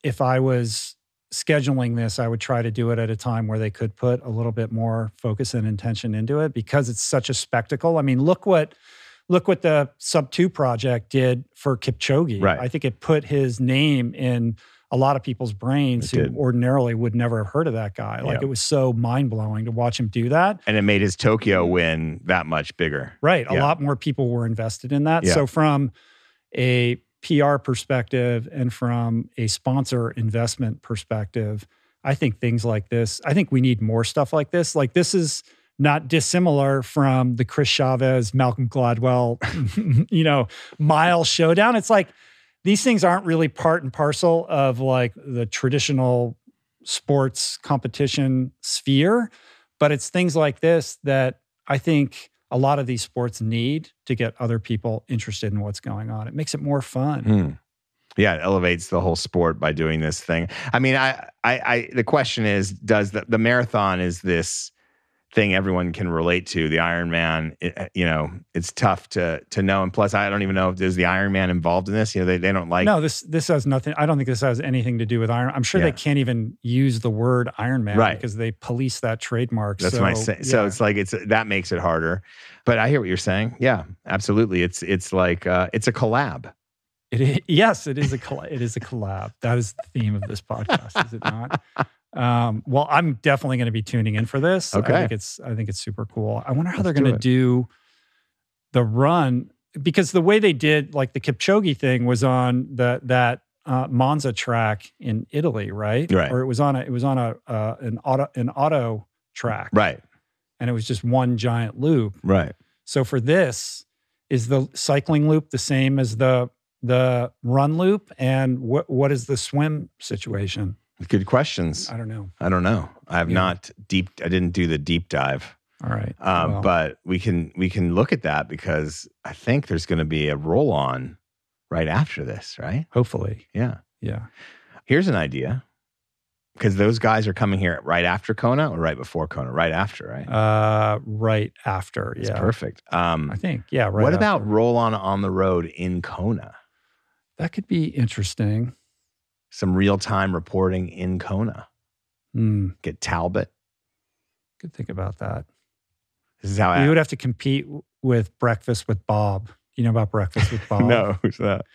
if I was scheduling this, I would try to do it at a time where they could put a little bit more focus and intention into it because it's such a spectacle. I mean, look what look what the Sub 2 project did for Kipchoge. Right. I think it put his name in a lot of people's brains It who did. ordinarily would never have heard of that guy. Like Yeah. it was so mind-blowing to watch him do that. And it made his Tokyo win that much bigger. Right. A lot more people were invested in that. Yeah. So, from a PR perspective and from a sponsor investment perspective, I think things like this, I think we need more stuff like this. Like, this is not dissimilar from the Chris Chavez, Malcolm Gladwell, you know, mile showdown. It's like these things aren't really part and parcel of like the traditional sports competition sphere, but it's things like this that I think a lot of these sports need to get other people interested in what's going on. It makes it more fun. Hmm. Yeah, it elevates the whole sport by doing this thing. I mean, I, I, I the question is, does the, the marathon is this thing everyone can relate to? The Ironman, it, you know, it's tough to to know. And plus, I don't even know if there's the Ironman involved in this. You know, they, they don't like. no, this this has nothing. I don't think this has anything to do with Iron. I'm sure Yeah. they can't even use the word Ironman Right. because they police that trademark. That's so, my say. So it's like it's that makes it harder. But I hear what you're saying. Yeah, absolutely. It's it's like uh, it's a collab. It is, yes, it is a colla- it is a collab. That is the theme of this podcast, is it not? Um, well, I'm definitely going to be tuning in for this. Okay. I think it's I think it's super cool. I wonder how Let's they're going to do the run because the way they did like the Kipchoge thing was on the that uh, Monza track in Italy, right? Right. Or it was on a it was on a uh, an auto an auto track, Right. and it was just one giant loop. Right. So for this, is the cycling loop the same as the the run loop? And what what is the swim situation? Good questions. I don't know. I don't know. I have Yeah. not deep. I didn't do the deep dive. All right. Um, Well, but we can we can look at that because I think there's going to be a roll on right after this, right? hopefully, Yeah. yeah. Here's an idea because those guys are coming here right after Kona or right before Kona, right after, right? Uh, right after. It's yeah. perfect. Um, I think. Yeah. Right. what about roll on on the road in Kona? that? Could be interesting. Some real time reporting in Kona. Hmm. Get Talbot. Could think about that. This is how I You would have to compete with Breakfast with Bob. You know about Breakfast with Bob? no. Who's that?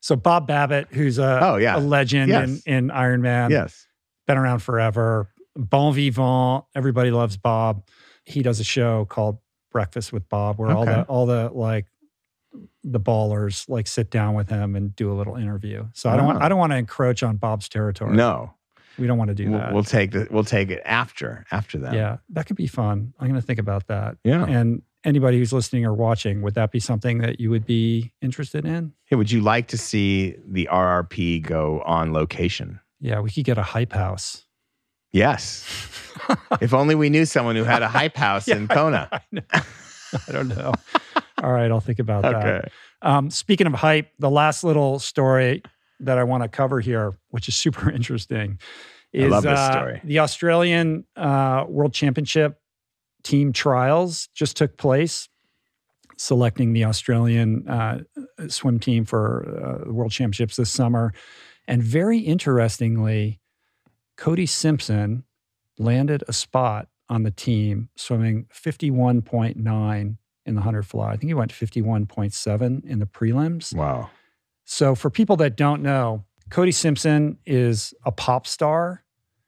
So Bob Babbitt, who's a, Oh, yeah. a legend Yes. in, in Ironman. yes. been around forever. Bon vivant. Everybody loves Bob. He does a show called Breakfast with Bob, where all the all the like the ballers like sit down with him and do a little interview. So I don't want Ah. I don't want to encroach on Bob's territory. No. we don't want to do We'll, that. we'll take the we'll take it after after that. yeah, that could be fun. I'm going to think about that. Yeah. And anybody who's listening or watching, would that be something that you would be interested in? Hey, would you like to see the RRP go on location? Yeah, we could get a hype house. Yes. if only we knew someone who had a hype house in Kona. I know. I don't know. All right, I'll think about that. Okay. Um, speaking of hype, the last little story that I want to cover here, which is super interesting, is uh, the Australian uh, World Championship team trials just took place, selecting the Australian uh, swim team for uh, the World Championships this summer. And very interestingly, Cody Simpson landed a spot on the team swimming 51.9 in the 100 fly. I think he went 51.7 in the prelims. Wow. So, for people that don't know, Cody Simpson is a pop star.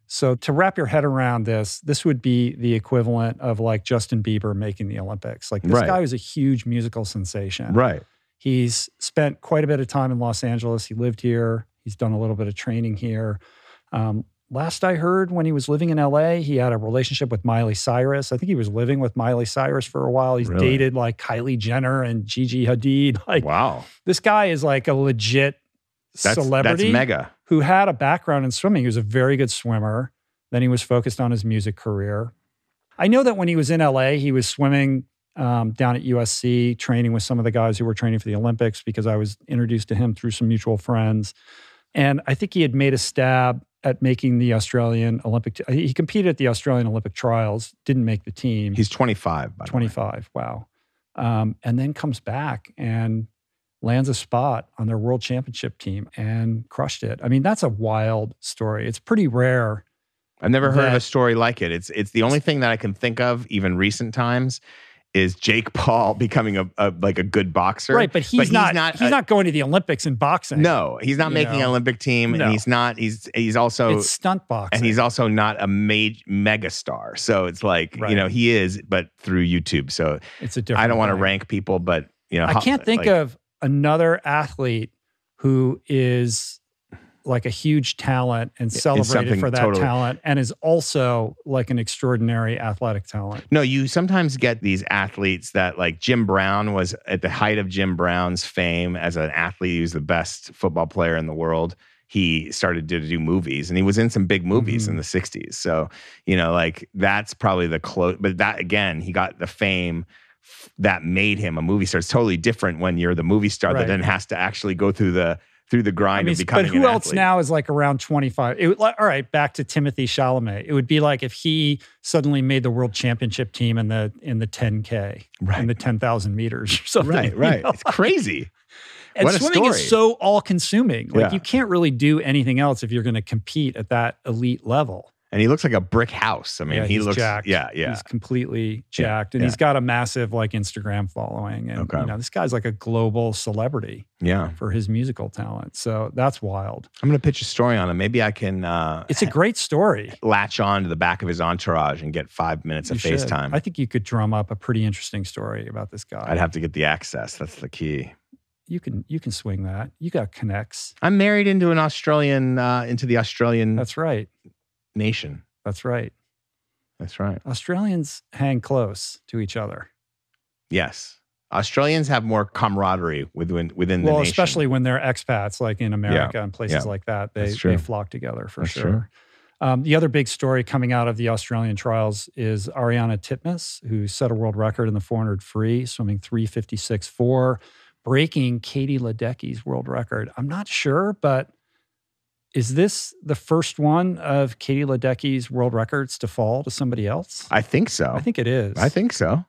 So, to wrap your head around this, this would be the equivalent of like Justin Bieber making the Olympics. Like, this Right. guy was a huge musical sensation. Right. He's spent quite a bit of time in Los Angeles. He lived here, he's done a little bit of training here. Um, last I heard, when he was living in LA, he had a relationship with Miley Cyrus. I think he was living with Miley Cyrus for a while. He's Really? dated like Kylie Jenner and Gigi Hadid. Like, Wow. this guy is like a legit That's celebrity that's mega. who had a background in swimming. He was a very good swimmer. Then he was focused on his music career. I know that when he was in LA, he was swimming um, down at USC, training with some of the guys who were training for the Olympics because I was introduced to him through some mutual friends. And I think he had made a stab at making the Australian Olympic. he competed at the Australian Olympic trials, didn't make the team. He's 25. By the way. 25. Wow. Um, and then comes back and lands a spot on their world championship team and crushed it. I mean, that's a wild story. It's pretty rare. I've never heard of a story like it. It's it's the only thing that I can think of, even recent times, is Jake Paul becoming a, a like a good boxer. Right, but he's, not, he's a- not going to the Olympics in boxing. No, he's not making an? Olympic team, No. and he's not. He's he's also it's stunt boxing. and he's also not a mage mega star. So it's like Right. you know he is, but through YouTube. So it's a different I don't want to rank people, but you know I can't think like, of another athlete who is like a huge talent and celebrated for that totally- talent and is also like an extraordinary athletic talent. No, you sometimes get these athletes that like Jim Brown was at the height of Jim Brown's fame as an athlete. He was the best football player in the world. He started to do movies and he was in some big movies Mhm. in the 60s. So, you know, like that's probably the close, but that again, he got the fame that made him a movie star. It's totally different when you're the movie star Right. that then has to actually go through the through the I grind mean, of becoming but who else now is like around twenty five? It like, all right back to Timothée Chalamet. It would be like if he suddenly made the world championship team in the in the 10K, Right. in the 10,000 meters or something. Right, you right. know? It's crazy. And What swimming is so all consuming. Like Yeah. you can't really do anything else if you're going to compete at that elite level. And he looks like a brick house. I mean, yeah, he looks jacked. yeah, yeah. He's completely Yeah, jacked. And yeah. he's got a massive like Instagram following. And Okay. you know, this guy's like a global celebrity yeah. for his musical talent. So that's wild. I'm going to pitch a story on him. Maybe I can uh, It's a great story. latch on to the back of his entourage and get five minutes of You should. FaceTime. I think you could drum up a pretty interesting story about this guy. I'd have to get the access. That's the key. you can you can swing that. You got connects. I'm married into an Australian, uh, into the Australian That's right. Nation. That's right. That's right. Australians hang close to each other. Yes. Australians have more camaraderie within within the well, nation. especially when they're expats, like in America and places Yeah. like that, they they flock together for That's sure. true. Um, the other big story coming out of the Australian trials is Ariarne Titmus, who set a world record in the 400 free, swimming 356.4, breaking Katie Ledecky's world record. I'm not sure, but is this the first one of Katie Ledecky's world records to fall to somebody else? I think so. I think it is. I think so.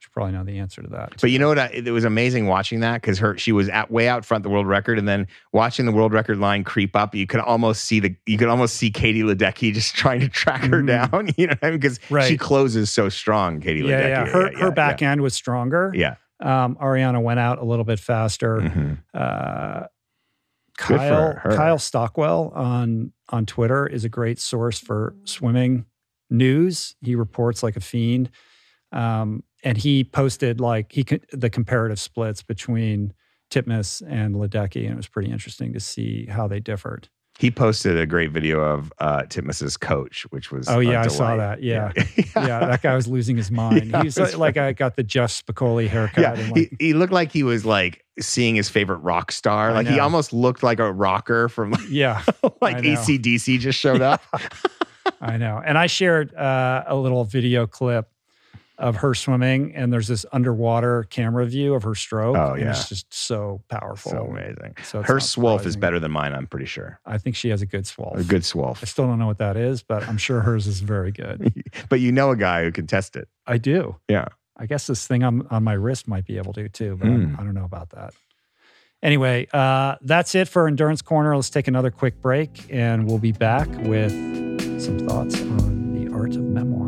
You probably know the answer to that. But you know what? I, it was amazing watching that because her she was at way out front the world record, and then watching the world record line creep up, you could almost see the you could almost see Katie Ledecky just trying to track her Mhm. down. You know what I mean? Because Right. she closes so strong, Katie yeah, Ledecky. yeah, her her back end was stronger. Yeah. Um, Ariarne went out a little bit faster. Mhm. Uh, Kyle. Kyle Stockwell on on Twitter is a great source for swimming news. He reports like a fiend, um, and he posted like he the comparative splits between Titmus and Ledecky, and it was pretty interesting to see how they differed. He posted a great video of uh, Titmus's coach, which was Oh yeah, I saw that. Yeah, yeah, that guy was losing his mind. Yeah, he was it was like, I got the Jeff Spicoli haircut. Yeah, and he, like, he looked like he was like seeing his favorite rock star. I Like he almost looked like a rocker from yeah, like know. ACDC just showed up. I know. And I shared uh, a little video clip of her swimming, and there's this underwater camera view of her stroke. Oh, and yeah. it's just so powerful. So amazing. So Her swolf is better than mine, I'm pretty sure. I think she has a good swolf. A good swolf. I still don't know what that is, but I'm sure hers is very good. But you know a guy who can test it. I do. Yeah. I guess this thing on, on my wrist might be able to too, but Mm. I don't know about that. Anyway, uh, that's it for Endurance Corner. Let's take another quick break and we'll be back with some thoughts on the art of memoir.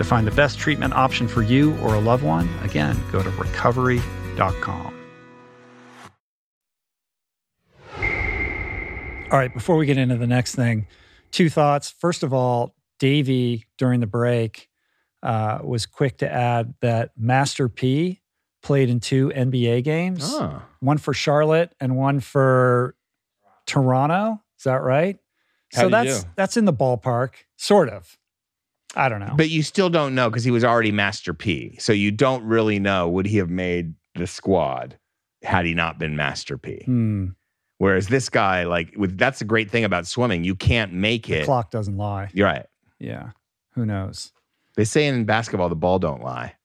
To find the best treatment option for you or a loved one, again, go to recovery.com. All right, before we get into the next thing, two thoughts. First of all, Davey during the break uh, was quick to add that Master P played in two NBA games, Oh. one for Charlotte and one for Toronto. Is that right? so How'd he that's do? that's in the ballpark, sort of. I don't know. But you still don't know because he was already Master P. So you don't really know would he have made the squad had he not been Master P. Hmm, Whereas this guy, like, with that's the great thing about swimming, you can't make it the it. clock doesn't lie. You're right. Yeah, who knows? They say in basketball the ball don't lie,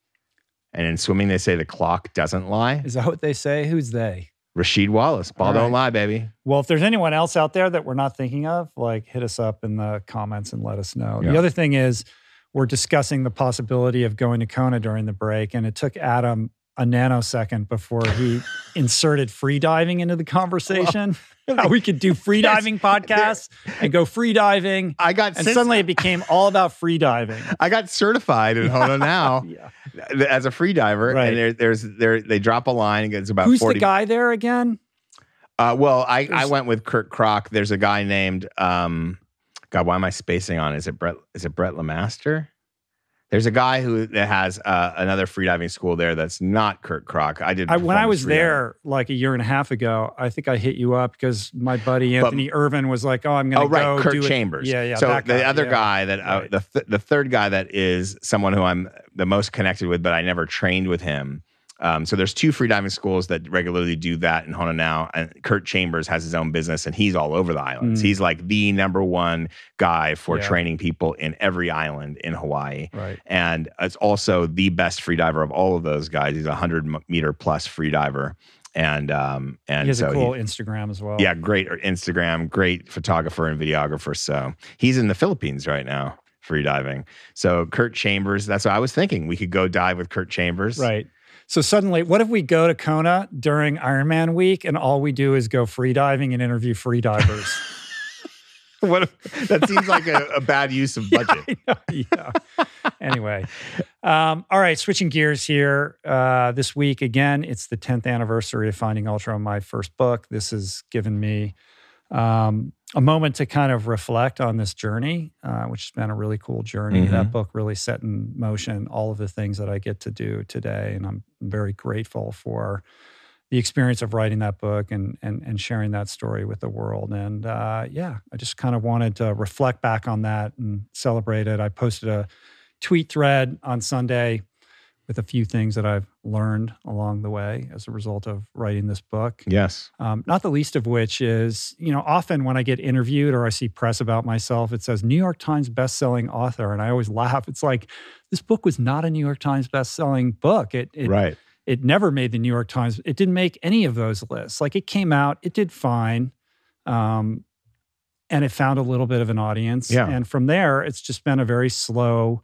and in swimming they say the clock doesn't lie. Is that what they say? Who's they? Rasheed Wallace, ball All don't right. lie, baby. Well, if there's anyone else out there that we're not thinking of, like hit us up in the comments and let us know. The other thing is we're discussing the possibility of going to Kona during the break, and it took Adam a nanosecond before he inserted free diving into the conversation. How we could do free diving podcasts and go free diving. I got And since- suddenly it became all about free diving. I got certified in Hono now Yeah. as a free diver, Right. and there, there's there they drop a line. and It's about Who's forty. the guy there again? Uh, well, I, I went with Kurt Kroc. There's a guy named um, God. Why am I spacing on? Is it Brett? Is it Brett Lemaster? There's a guy who that has uh, another freediving school there. That's not Kurt Kroc. I did I, when I was there like a year and a half ago, I think I hit you up because my buddy But- Anthony Ervin was like, "Oh, I'm going Oh to right, go Kurt do it." Chambers. Yeah, yeah. So that the other yeah. guy that uh, Right. the th- the third guy that is someone who I'm the most connected with, but I never trained with him. Um, so there's two freediving schools that regularly do that in now, and Kurt Chambers has his own business, and he's all over the islands. Mm. He's like the number one guy for Yeah. training people in every island in Hawaii, Right. and it's also the best freediver of all of those guys. He's a hundred meter plus freediver, and um, and he has so a cool Instagram as well. yeah, great Instagram, great photographer and videographer. So he's in the Philippines right now, free diving. So Kurt Chambers, that's what I was thinking. We could go dive with Kurt Chambers. Right. So suddenly, what if we go to Kona during Ironman week and all we do is go free diving and interview free divers? What if, that seems like a, a bad use of budget. yeah. Anyway, um, all right. Switching gears here. Uh, this week again, it's the 10th anniversary of Finding Ultra, my first book. This has given me um, a moment to kind of reflect on this journey, uh, which has been a really cool journey. Mhm. That book really set in motion all of the things that I get to do today, and I'm very grateful for the experience of writing that book and and and sharing that story with the world. And uh, yeah, I just kind of wanted to reflect back on that and celebrate it. I posted a tweet thread on Sunday with a few things that I've learned along the way as a result of writing this book. Yes. Um, not the least of which is, you know, often when I get interviewed or I see press about myself, it says New York Times bestselling author, and I always laugh. It's like this book was not a New York Times bestselling book. It it right. it never made the New York Times. It didn't make any of those lists. Like it came out, it did fine, um, and it found a little bit of an audience. Yeah. And from there, it's just been a very slow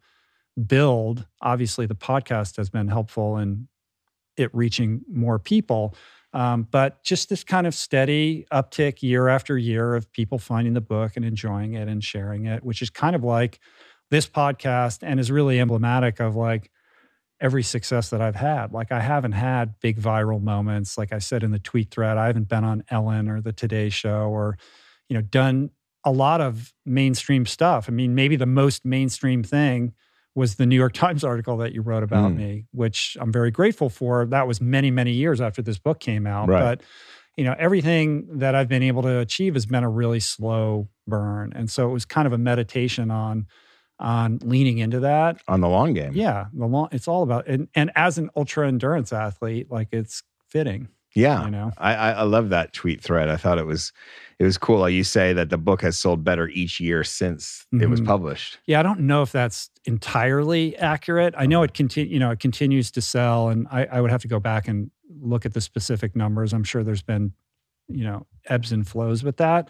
build. Obviously, the podcast has been helpful in it reaching more people. Um, but just this kind of steady uptick year after year of people finding the book and enjoying it and sharing it, which is kind of like this podcast and is really emblematic of like every success that I've had. Like I haven't had big viral moments. Like I said in the tweet thread, I haven't been on Ellen or the Today Show or, you know, done a lot of mainstream stuff. I mean, maybe the most mainstream thing was the New York Times article that you wrote about Mm. me, which I'm very grateful for. That was many, many years after this book came out. Right. But, you know, everything that I've been able to achieve has been a really slow burn. And so it was kind of a meditation on on leaning into that On the long game. yeah, the long, it's all about and, and as an ultra endurance athlete, like it's fitting, Yeah. you know. I, I I love that tweet thread. I thought it was it was cool. You say that the book has sold better each year since it was Mhm. published. Yeah, I don't know if that's entirely accurate. I know it continue, you know, it continues to sell, and I, I would have to go back and look at the specific numbers. I'm sure there's been, you know, ebbs and flows with that.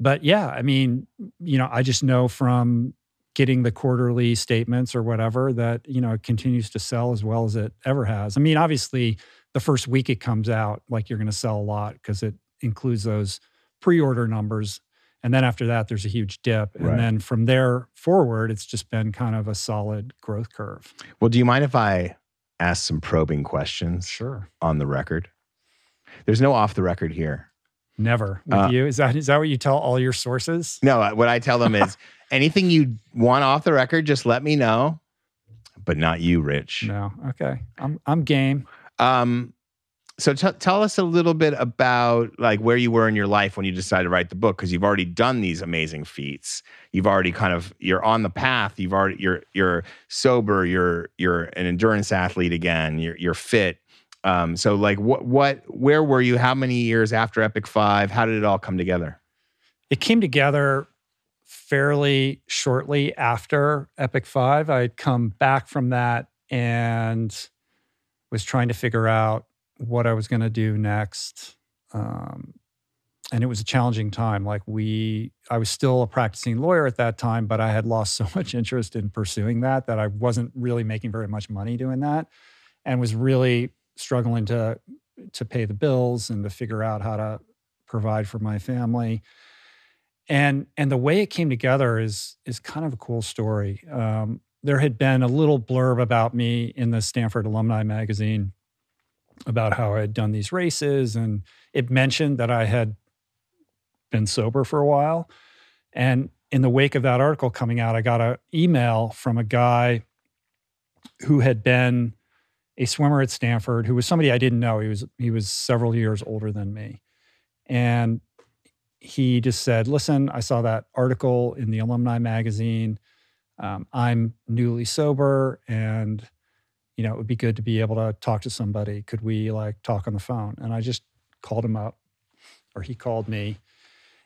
But yeah, I mean, you know, I just know from getting the quarterly statements or whatever that you know it continues to sell as well as it ever has. I mean, obviously, the first week it comes out, like you're going to sell a lot because it includes those pre-order numbers, and then after that, there's a huge dip, and Right. then from there forward, it's just been kind of a solid growth curve. Well, do you mind if I ask some probing questions Sure, on the record? There's no off the record here. never with Uh, you. Is that is that what you tell all your sources? No, uh, what I tell them is anything you want off the record, just let me know, but not you, Rich. No. Okay, I'm I'm game. Um, so t- tell us a little bit about like where you were in your life when you decided to write the book because you've already done these amazing feats. You've already kind of you're on the path. You've already you're you're sober. You're you're an endurance athlete again. You're you're fit. Um, so like what what where were you? How many years after Epic Five? How did it all come together? it came together fairly shortly after Epic Five. I'd come back from that and was trying to figure out what I was going to do next. Um, and it was a challenging time. Like we, I was still a practicing lawyer at that time, but I had lost so much interest in pursuing that that I wasn't really making very much money doing that, and was really struggling to to pay the bills and to figure out how to provide for my family and and the way it came together is is kind of a cool story. Um, there had been a little blurb about me in the Stanford Alumni Magazine about how I had done these races, and it mentioned that I had been sober for a while. And in the wake of that article coming out, I got an email from a guy who had been a swimmer at Stanford, who was somebody I didn't know. He was he was several years older than me, and he just said, "Listen, I saw that article in the alumni magazine. Um, I'm newly sober, and you know it would be good to be able to talk to somebody. Could we like talk on the phone?" And I just called him up, or he called me,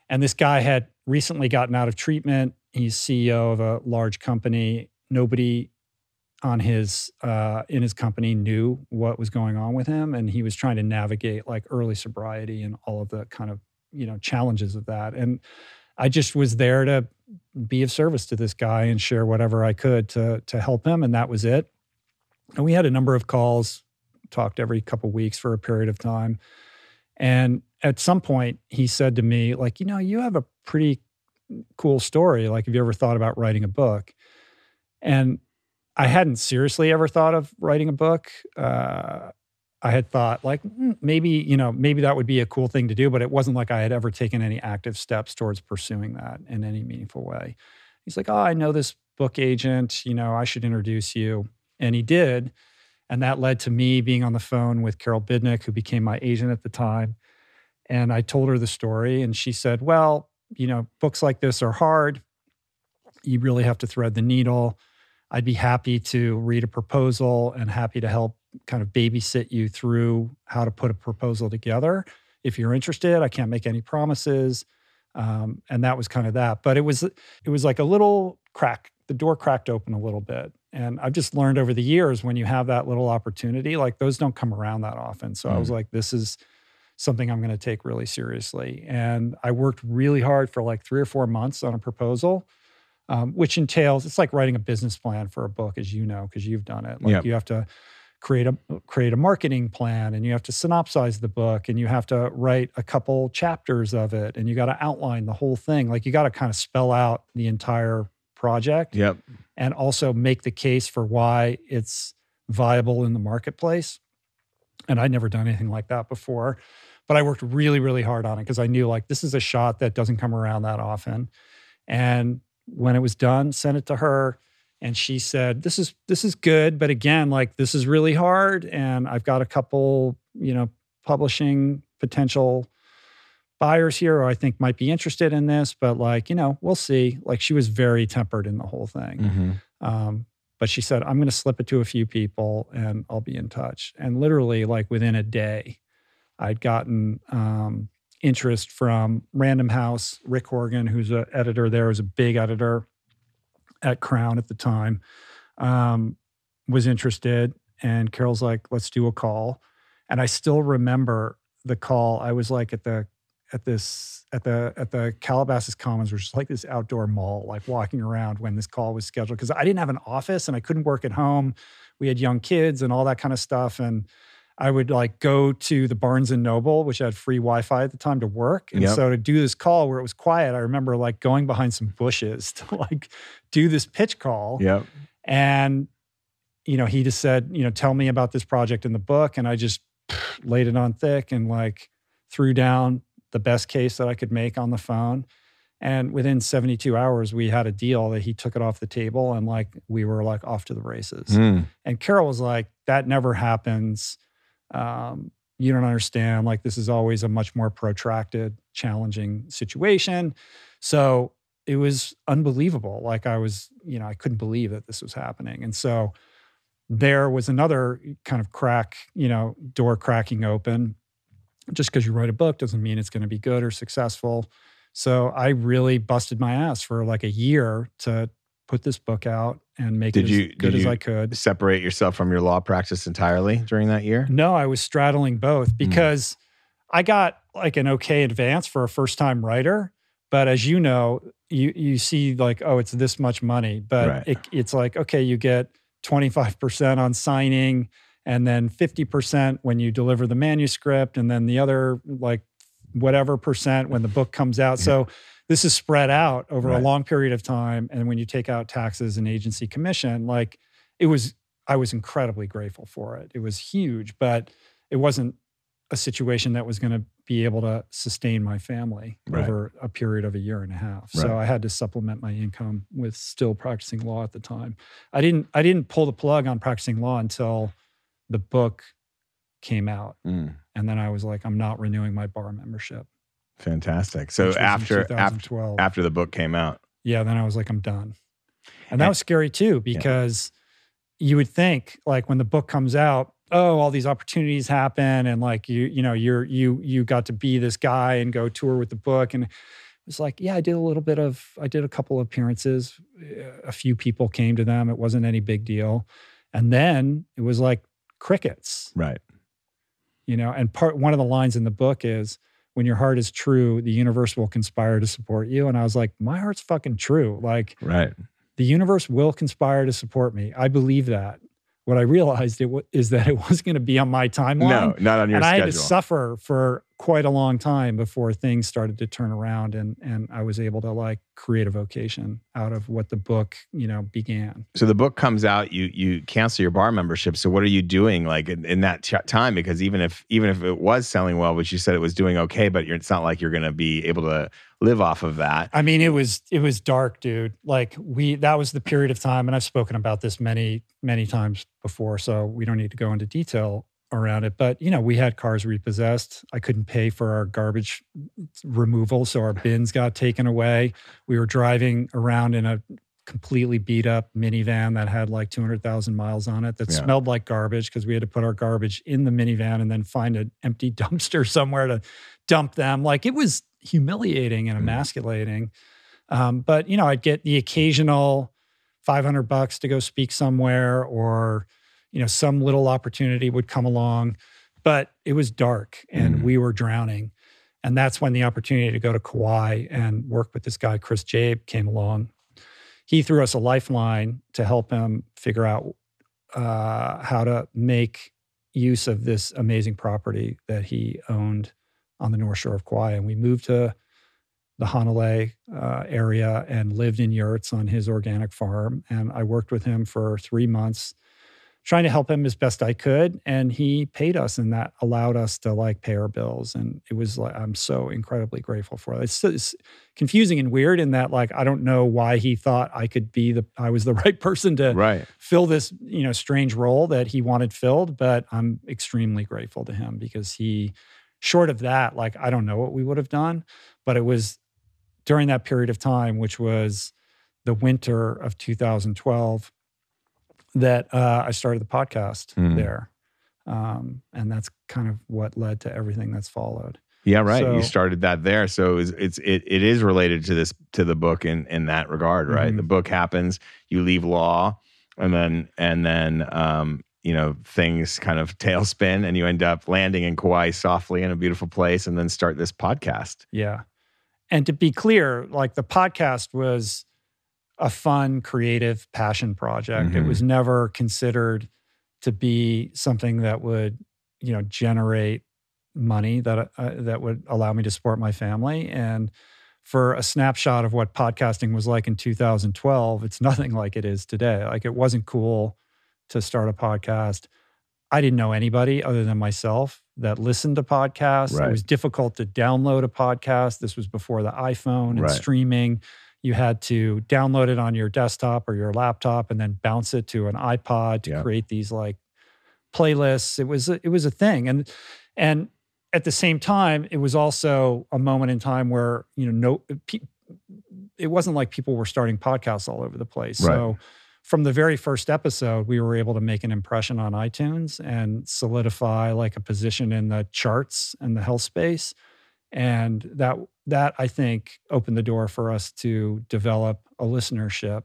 and this guy had recently gotten out of treatment. He's CEO of a large company. Nobody on his uh, in his company knew what was going on with him, and he was trying to navigate like early sobriety and all of the kind of you know challenges of that and i just was there to be of service to this guy and share whatever i could to to help him and that was it. And we had a number of calls talked every couple weeks for a period of time. And at some point he said to me like you know you have a pretty cool story. Like have you ever thought about writing a book? And i hadn't seriously ever thought of writing a book. Uh, I had thought like "Mm, maybe you know maybe that would be a cool thing to do, but it wasn't like I had ever taken any active steps towards pursuing that in any meaningful way. He's like, "Oh, I know this book agent. You know, I should introduce you," and he did, and that led to me being on the phone with Carol Bidnick, who became my agent at the time, and I told her the story, and she said, "Well, you know, books like this are hard. You really have to thread the needle." I'd be happy to read a proposal and happy to help kind of babysit you through how to put a proposal together. If you're interested, I can't make any promises. Um, and that was kind of that. But it was it was like a little crack. The door cracked open a little bit. And I've just learned over the years when you have that little opportunity, like those don't come around that often. So I was like, this is something I'm going to take really seriously. And I worked really hard for like three or four months on a proposal um, which entails it's like writing a business plan for a book, as you know, because you've done it. Like Yep. you have to create a create a marketing plan, and you have to synopsize the book, and you have to write a couple chapters of it, and you got to outline the whole thing. Like you got to kind of spell out the entire project, Yep. and also make the case for why it's viable in the marketplace. And I'd never done anything like that before, but I worked really, really hard on it because I knew like this is a shot that doesn't come around that often. And when it was done, sent it to her, and she said, "This is this is good, but again, like this is really hard, and I've got a couple, you know, publishing potential." buyers here who I think might be interested in this, but like, you know, we'll see. Like she was very tempered in the whole thing. hmm Um, but she said, I'm going to slip it to a few people and I'll be in touch. And literally, like within a day, I'd gotten um, interest from Random House. Rick Horgan, who's an editor there, was a big editor at Crown at the time, um, was interested. And Carol's like, let's do a call. And I still remember the call. I was like at the at this at the at the Calabasas Commons, which is like this outdoor mall, like walking around when this call was scheduled because I didn't have an office and I couldn't work at home. We had young kids and all that kind of stuff, and I would like go to the Barnes and Noble, which had free Wi-Fi at the time to work. And Yep. so to do this call where it was quiet, I remember like going behind some bushes to like do this pitch call. Yep. And, you know, he just said, you know, tell me about this project in the book. And I just laid it on thick and like threw down the best case that I could make on the phone. And within 72 hours, we had a deal that he took it off the table and like we were like off to the races. Mm. And Carol was like, that never happens. Um, you don't understand. Like, this is always a much more protracted, challenging situation. So it was unbelievable. Like, I was, you know, I couldn't believe that this was happening. And so there was another kind of crack, you know, door cracking open. Just because you write a book doesn't mean it's going to be good or successful. So I really busted my ass for like a year to put this book out and make Did it you- as good did as you- I could. Separate yourself from your law practice entirely during that year. No, I was straddling both Mm. because I got like an okay advance for a first time writer. But as you know, you you see like, oh, it's this much money. But Right. it, it's like, okay, you get 25% on signing and then 50% when you deliver the manuscript, and then the other like whatever percent when the book comes out. So this is spread out over a long period of time. And when you take out taxes and agency commission, like it was, I was incredibly grateful for it. It was huge, but it wasn't a situation that was going to be able to sustain my family Right. over a period of a year and a half. So I had to supplement my income with still practicing law at the time. I didn't I didn't pull the plug on practicing law until the book came out. Mm. And then I was like, I'm not renewing my bar membership. Fantastic. So which was in after after 2012. after the book came out, yeah, then I was like, I'm done. And that And- was scary too, because you would think like when the book comes out, oh, all these opportunities happen and like you, you know, you're you you got to be this guy and go tour with the book. And it was like, yeah, I did a little bit of I did a couple of appearances. A few people came to them. It wasn't any big deal. And then it was like crickets right? you know and part one of the lines in the book is when your heart is true the universe will conspire to support you. And i was like my heart's fucking true. Like Right. the universe will conspire to support me. I believe that. What i realized it w- is that it wasn't going to be on my timeline No, not on your and i had to suffer for quite a long time before things started to turn around and and i was able to like create a vocation out of what the book you know began so the book comes out, you you cancel your bar membership. So what are you doing like in, in that ch- time? Because even if even if it was selling well, which you said it was doing okay, but you're, it's not like you're going to be able to live off of that. I mean, it was it was dark, dude. Like we that was the period of time, and I've spoken about this many many times before, so we don't need to go into detail around it. But you know, we had cars repossessed. I couldn't pay for our garbage removal, so our bins got taken away. We were driving around in a completely beat up minivan that had like 200,000 miles on it that Yeah. smelled like garbage because we had to put our garbage in the minivan and then find an empty dumpster somewhere to dump them. Like it was humiliating and Mm. emasculating. Um, but you know, I'd get the occasional 500 bucks to go speak somewhere or you know, some little opportunity would come along, but it was dark and Mhm. we were drowning. And that's when the opportunity to go to Kauai and work with this guy, Chris Jaeb, came along. He threw us a lifeline to help him figure out uh, how to make use of this amazing property that he owned on the North Shore of Kauai. And we moved to the Hanalei uh, area and lived in yurts on his organic farm. And I worked with him for three months, trying to help him as best I could. And he paid us, and that allowed us to like pay our bills. And it was like I'm so incredibly grateful for it. It's, it's confusing and weird in that like I don't know why he thought I could be the I was the right person to Right. fill this you know strange role that he wanted filled but i'm extremely grateful to him because he short of that like i don't know what we would have done but it was during that period of time which was the winter of 2012 that uh, i started the podcast Hmm. there um, and that's kind of what led to everything that's followed Yeah, right. you started that there, so it's, it's it it is related to this to the book in in that regard, right? Mhm. The book happens, you leave law, and then and then um you know things kind of tailspin and you end up landing in Kauai softly in a beautiful place and then start this podcast. Yeah. And to be clear, like the podcast was a fun, creative passion project. It Mhm. was never considered to be something that would, you know, generate money that uh, that would allow me to support my family. And for a snapshot of what podcasting was like in 2012, it's nothing like it is today. Like it wasn't cool to start a podcast. I didn't know anybody other than myself that listened to podcasts. Right. It was difficult to download a podcast. This was before the iPhone and Right. streaming. You had to download it on your desktop or your laptop and then bounce it to an iPod to Yeah. create these like playlists. It was a, it was a thing, and and at the same time, it was also a moment in time where you know no, pe- it wasn't like people were starting podcasts all over the place. Right. So from the very first episode, we were able to make an impression on iTunes and solidify like a position in the charts and the health space. And that that I think opened the door for us to develop a listenership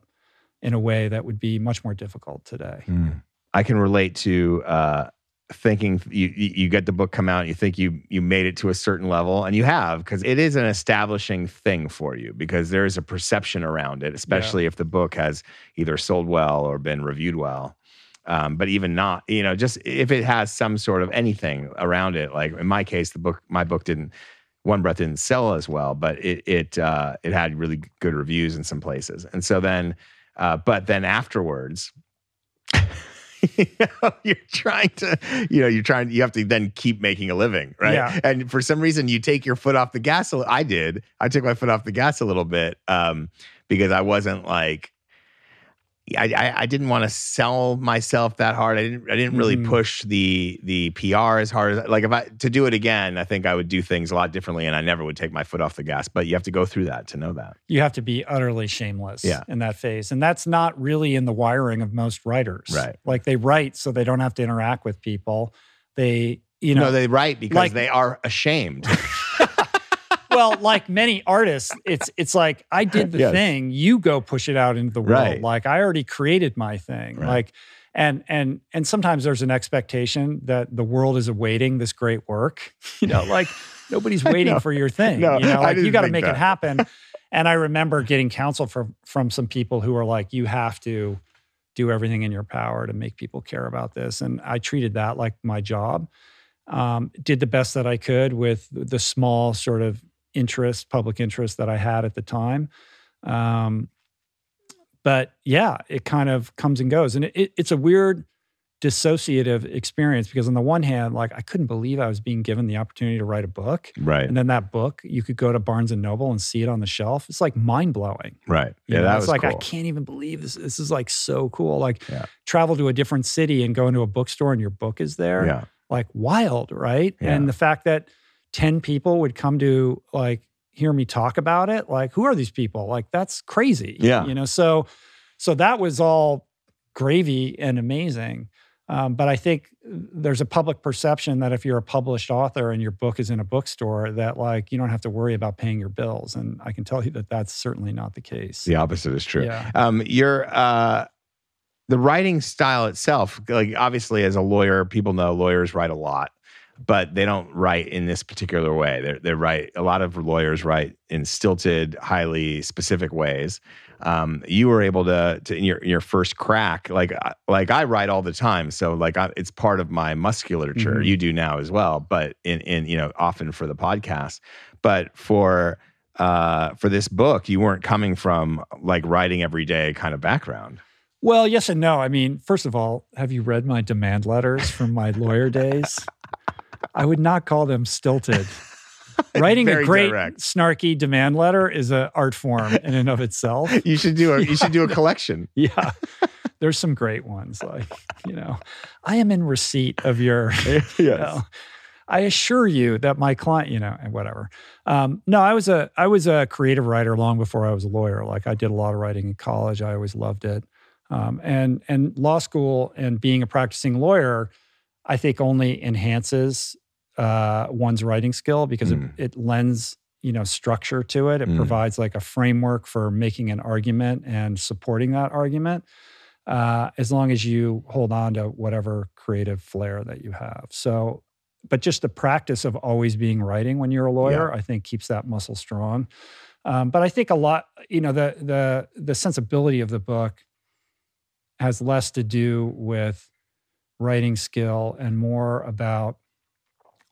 in a way that would be much more difficult today. I can relate to uh, thinking you you get the book come out, you think you you made it to a certain level, and you have because it is an establishing thing for you because there is a perception around it, especially if the book has either sold well or been reviewed well. Um, but even not, you know, just if it has some sort of anything around it, like in my case, the book, my book didn't, One Breath didn't sell as well, but it it uh, it had really good reviews in some places, and so then, uh, but then afterwards, you know, you're trying to, you know, you're trying, you have to then keep making a living, right? Yeah. And for some reason, you take your foot off the gas. a I did. I took my foot off the gas a little bit um, because I wasn't like, I, I, I didn't want to sell myself that hard. I didn't. I didn't really Mhm. push the the PR as hard as like if I to do it again. I think I would do things a lot differently, and I never would take my foot off the gas. But you have to go through that to know that. You have to be utterly shameless Yeah. in that phase. And that's not really in the wiring of most writers. Right. Like they write so they don't have to interact with people. They, you know, no, they write because like- they are ashamed. well, like many artists, it's it's like I did the Yes. thing, you go push it out into the world. Right. Like I already created my thing. Right. Like and and and sometimes there's an expectation that the world is awaiting this great work. You know, like nobody's waiting for your thing. No, you know, like you got to make that. it happen. and I remember getting counsel from from some people who were like, you have to do everything in your power to make people care about this. And I treated that like my job. Um, did the best that I could with the small sort of interest, public interest that I had at the time. Um, but yeah, it kind of comes and goes. And it, it, it's a weird dissociative experience because, on the one hand, like I couldn't believe I was being given the opportunity to write a book. right. And then that book, you could go to Barnes and Noble and see it on the shelf. It's like mind blowing. Right. You Yeah, know, that it's was like I can't even believe this. This is like so cool. Like Yeah. travel to a different city and go into a bookstore and your book is there. Yeah. Like wild, right? Yeah. And the fact that 10 people would come to like hear me talk about it, like who are these people? Like that's crazy. Yeah. You know, so so that was all gravy and amazing. Um, but I think there's a public perception that if you're a published author and your book is in a bookstore, that like you don't have to worry about paying your bills. And I can tell you that that's certainly not the case. The opposite is true. Yeah. Um, your uh, the writing style itself, like obviously as a lawyer, people know lawyers write a lot, but they don't write in this particular way. They they write a lot of lawyers write in stilted, highly specific ways. Um, you were able to, to in your in your first crack, like I- like I write all the time, so like I, it's part of my musculature. Mhm. You do now as well, but in in you know often for the podcast, but for uh, for this book, you weren't coming from like writing every day kind of background. Well, yes and no. I mean, first of all, have you read my demand letters from my lawyer days? I would not call them stilted. Writing a great direct. snarky demand letter is an art form in and of itself. You should do a you should do a collection. Yeah. There's some great ones like, you know, I am in receipt of your yes. you know, I assure you that my client, you know, and whatever. Um, no, I was a I was a creative writer long before I was a lawyer. Like I did a lot of writing in college. I always loved it. Um, and and law school and being a practicing lawyer, I think only enhances uh, one's writing skill because Mm. it, it lends you know structure to it. It Mm. provides like a framework for making an argument and supporting that argument. uh, as long as you hold on to whatever creative flair that you have. So, but just the practice of always being writing when you're a lawyer, Yeah. I think keeps that muscle strong. Um, but I think a lot, you know, the the the sensibility of the book has less to do with writing skill and more about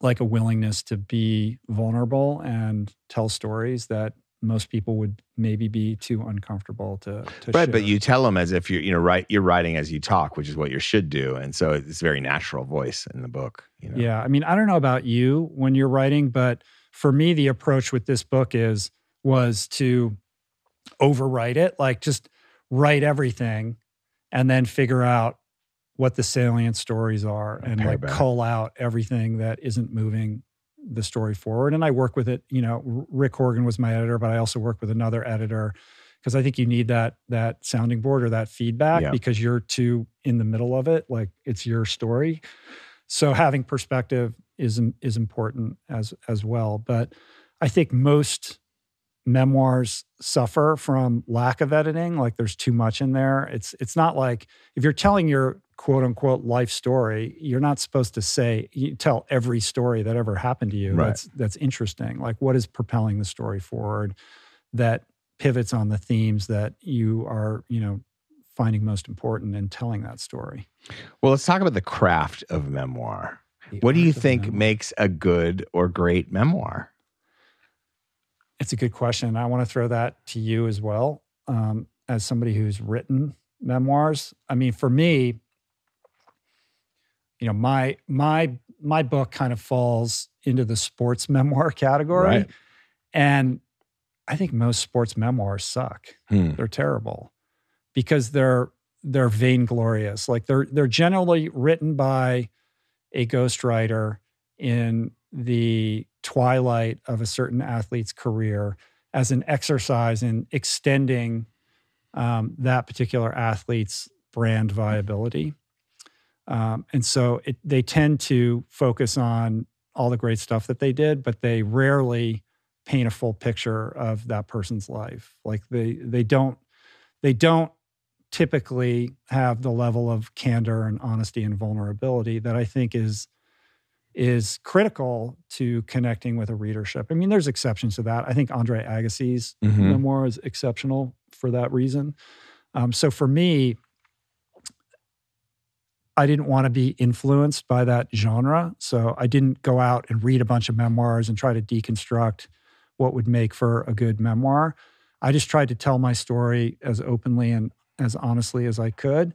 like a willingness to be vulnerable and tell stories that most people would maybe be too uncomfortable to, to Right, but you tell them as if you're, you know, right. You're writing as you talk, which is what you should do, and so it's very natural voice in the book. You know? Yeah. I mean, I don't know about you when you're writing, but for me, the approach with this book is was to overwrite it, like just write everything and then figure out what the salient stories are and like cull out everything that isn't moving the story forward. And I work with it, you know, Rick Horgan was my editor, but I also work with another editor because I think you need that that sounding board or that feedback Yeah. because you're too in the middle of it, like it's your story. So having perspective is is important as as well. But I think most memoirs suffer from lack of editing. Like there's too much in there. It's it's not like if you're telling your quote unquote life story, you're not supposed to say you tell every story that ever happened to you. Right. That's that's interesting. Like what is propelling the story forward that pivots on the themes that you are, you know, finding most important in telling that story. Well, let's talk about the craft of memoir. The What do you think makes a good or great memoir? It's a good question. I want to throw that to you as well, um, as somebody who's written memoirs. I mean, for me, you know, my my my book kind of falls into the sports memoir category, Right. and I think most sports memoirs suck. Hmm. They're terrible because they're they're vainglorious. Like they're they're generally written by a ghostwriter in the twilight of a certain athlete's career as an exercise in extending um, that particular athlete's brand viability. Um, and so it, they tend to focus on all the great stuff that they did, but they rarely paint a full picture of that person's life. Like they they don't they don't typically have the level of candor and honesty and vulnerability that I think is is critical to connecting with a readership. I mean, there's exceptions to that. I think Andre Agassi's Mhm. memoir is exceptional for that reason. Um, so for me, I didn't want to be influenced by that genre. So I didn't go out and read a bunch of memoirs and try to deconstruct what would make for a good memoir. I just tried to tell my story as openly and as honestly as I could.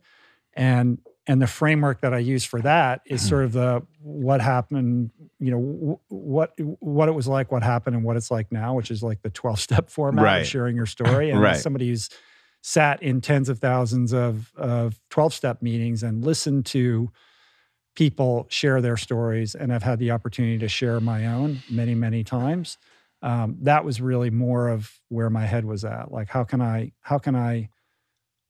And and the framework that I use for that is hmm. sort of the what happened, you know, what what it was like, what happened, and what it's like now, which is like the twelve step format Right. of sharing your story. And Right. somebody who's sat in tens of thousands of of twelve step meetings and listened to people share their stories, and I've had the opportunity to share my own many many times. Um, that was really more of where my head was at. Like, how can I how can I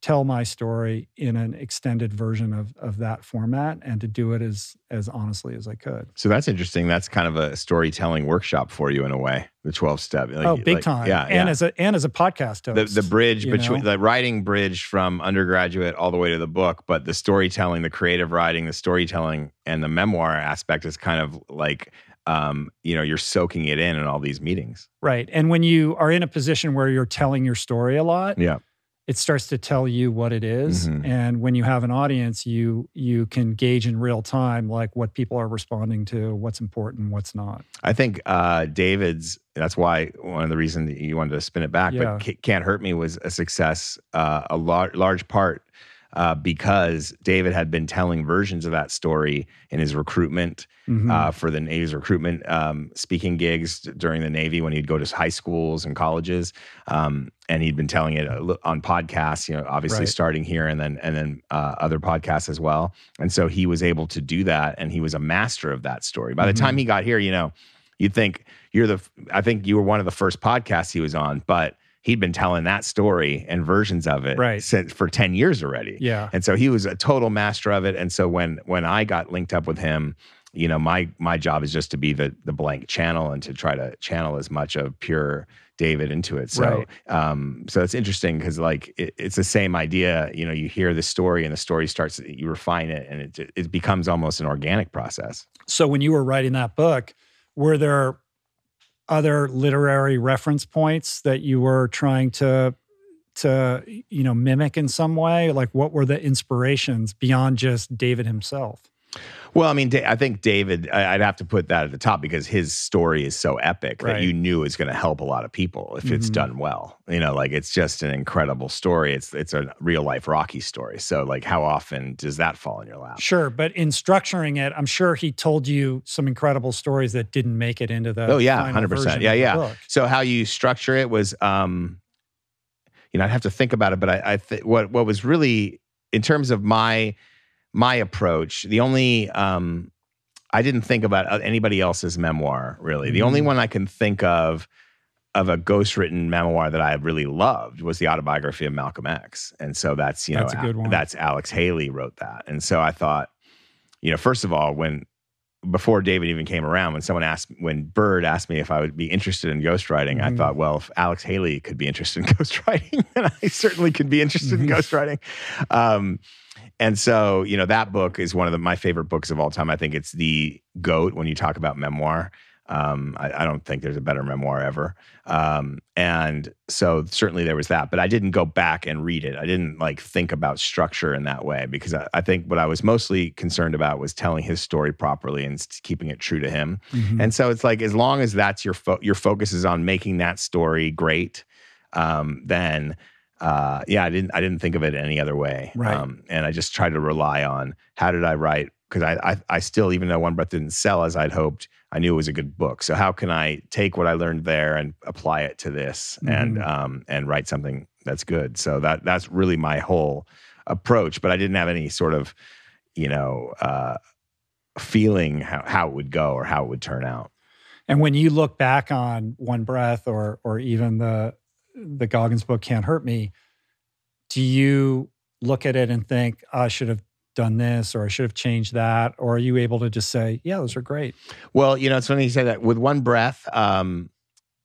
tell my story in an extended version of of that format and to do it as as honestly as I could. So that's interesting. That's kind of a storytelling workshop for you in a way. The twelve step. Like- oh, big like- time! Yeah, and yeah. as a and as a podcast the host, the bridge between know? the writing bridge from undergraduate all the way to the book, but the storytelling, the creative writing, the storytelling, and the memoir aspect is kind of like um, you know you're soaking it in in all these meetings. right. And when you are in a position where you're telling your story a lot, Yeah, it starts to tell you what it is. Mhm. and when you have an audience you you can gauge in real time like what people are responding to what's important what's not I think uh, David's. That's why one of the reasons that you wanted to spin it back. Yeah. But Ca- can't hurt me was a success. Uh, a lar- large part. Uh, because David had been telling versions of that story in his recruitment Mhm. uh, for the Navy's recruitment um, speaking gigs during the Navy when he'd go to high schools and colleges, um, and he'd been telling it on podcasts. You know, obviously Right. starting here and then and then uh, other podcasts as well. And so he was able to do that, and he was a master of that story. By the Mhm. time he got here, you know, you'd think you're the. I think you were one of the first podcasts he was on, but he'd been telling that story and versions of it Right. since for ten years already. yeah And so he was a total master of it. And so when when I got linked up with him, you know, my my job is just to be the the blank channel and to try to channel as much of pure David into it. So, Right. um, so it's interesting because like it, it's the same idea. You know, you hear the story and the story starts, you refine it, and it it becomes almost an organic process. So when you were writing that book, were there other literary reference points that you were trying to to you know mimic in some way? Like what were the inspirations beyond just David himself? Well, I mean, I think David, I'd have to put that at the top because his story is so epic Right. that you knew is going to help a lot of people if it's Mhm. done well. You know, like it's just an incredible story. It's it's a real life Rocky story. So, like, how often does that fall in your lap? Sure, but in structuring it, I'm sure he told you some incredible stories that didn't make it into the Oh yeah, hundred percent. Yeah, yeah. So how you structure it was, um, you know, I'd have to think about it, but I, I th- what what was really in terms of my my approach, the only um, I didn't think about uh, anybody else's memoir really. The only Mhm. one I can think of of a ghostwritten memoir that I really loved was the autobiography of Malcolm X, and so that's you That's know a good one. that's Alex Haley wrote that, and so I thought, you know, first of all, when before David even came around, when someone asked, when Bird asked me if I would be interested in ghostwriting, I Mhm. thought, well, if Alex Haley could be interested in ghostwriting, then I certainly could be interested in Mhm. ghostwriting. Um, and so, you know, that book is one of the, my favorite books of all time. I think it's the goat when you talk about memoir. Um, I, I don't think there's a better memoir ever. Um, and so certainly there was that, but I didn't go back and read it. I didn't like think about structure in that way because I, I think what I was mostly concerned about was telling his story properly and keeping it true to him. Mhm. And so it's like as long as that's your fo- your focus is on making that story great, um, then uh, yeah, I didn't I didn't think of it any other way. Right. Um, and I just tried to rely on how did I write because I, I I still even though One Breath didn't sell as I'd hoped, I knew it was a good book. So how can I take what I learned there and apply it to this and Mhm. um, and write something that's good? So that that's really my whole approach. But I didn't have any sort of you know uh, feeling how, how it would go or how it would turn out. And when you look back on One Breath or or even the the Goggins book Can't Hurt Me, do you look at it and think I should have done this or I should have changed that? Or are you able to just say, yeah, those are great? Well, you know, it's funny you say that. With One Breath, um,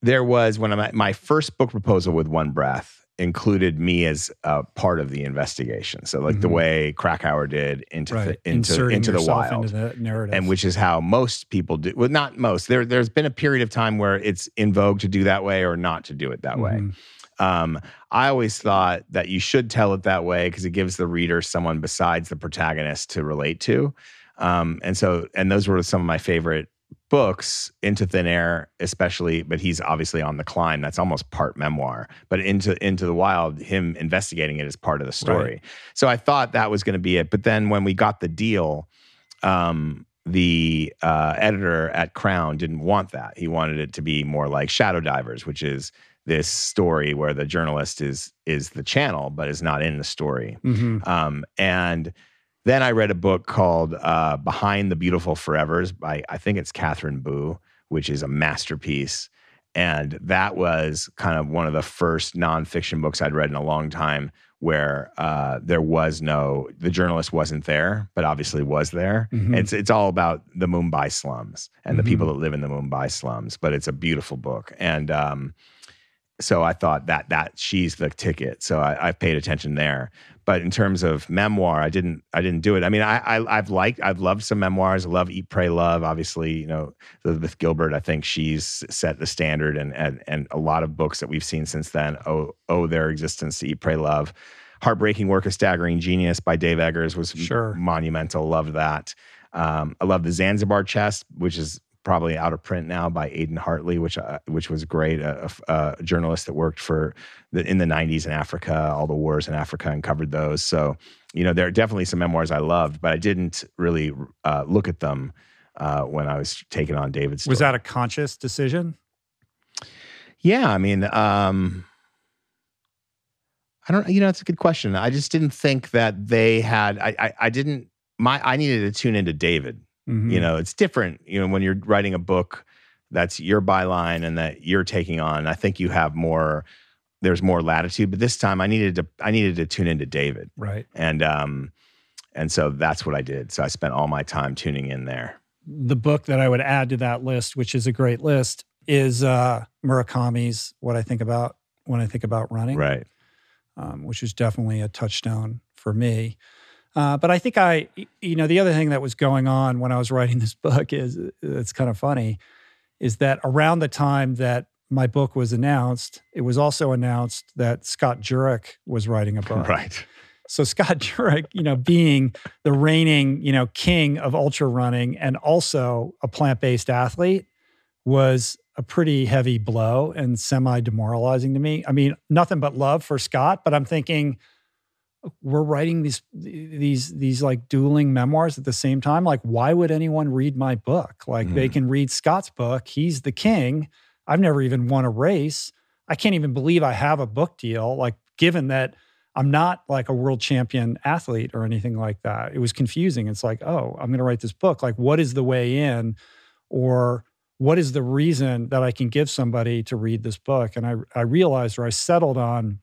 there was when I, my first book proposal with One Breath included me as a part of the investigation. So, like the Mhm. way Krakauer did into Right. th- into Inserting into the wild. into the narrative. and which is how most people do. Well, not most. There, there's been a period of time where it's in vogue to do that way or not to do it that way. Mhm. Um, I always thought that you should tell it that way because it gives the reader someone besides the protagonist to relate to. Um, and so, and those were some of my favorite books, Into Thin Air, especially. But he's obviously on the climb. That's almost part memoir. But into Into the Wild, him investigating it is part of the story. So I thought that was going to be it. But then when we got the deal, um, the uh, editor at Crown didn't want that. He wanted it to be more like Shadow Divers, which is this story where the journalist is is the channel but is not in the story. Mhm. Um, and then I read a book called uh, Behind the Beautiful Forevers by I think it's Katherine Boo, which is a masterpiece. And that was kind of one of the first nonfiction books I'd read in a long time where uh, there was no the journalist wasn't there, but obviously was there. Mhm. It's it's all about the Mumbai slums and Mhm. the people that live in the Mumbai slums. But it's a beautiful book, and um, so I thought that that she's the ticket. So I, I paid attention there. But in terms of memoir, I didn't I didn't do it. I mean, I, I I've liked I've loved some memoirs. I love Eat Pray Love. Obviously, you know Elizabeth Gilbert. I think she's set the standard, and and and a lot of books that we've seen since then owe owe their existence to Eat Pray Love. Heartbreaking Work of Staggering Genius by Dave Eggers was Sure. monumental. Loved that. Um, I love the Zanzibar Chest, which is probably out of print now by Aidan Hartley, which uh, which was great. A, a, a journalist that worked for the, in the '90s in Africa, all the wars in Africa, and covered those. So, you know, there are definitely some memoirs I loved, but I didn't really uh, look at them uh, when I was taking on David's. Was that a conscious decision? Yeah, I mean, um, I don't. You know, it's a good question. I just didn't think that they had. I, I, I didn't. My, I needed to tune into David. Mhm. You know, it's different. You know, when you're writing a book that's your byline and that you're taking on. I think you have more. There's more latitude, but this time I needed to. I needed to tune into David, right. and um, and so that's what I did. So I spent all my time tuning in there. the book that I would add to that list, which is a great list, is uh, Murakami's What I Think About When I Think About Running, Right. um, which was definitely a touchstone for me. Uh, but I think I, you know, the other thing that was going on when I was writing this book is it's kind of funny, is that around the time that my book was announced, it was also announced that Scott Jurek was writing a book. Right. So Scott Jurek, you know, being the reigning, you know, king of ultra running and also a plant-based athlete was a pretty heavy blow and semi-demoralizing to me. I mean, nothing but love for Scott, but I'm thinking we're writing these these these like dueling memoirs at the same time. Like, why would anyone read my book? Like they Mm. can read Scott's book. He's the king. I've never even won a race. I can't even believe I have a book deal. Like, given that I'm not like a world champion athlete or anything like that. It was confusing. It's like, oh, I'm going to write this book. Like, what is the way in? Or what is the reason that I can give somebody to read this book? And I, I realized or I settled on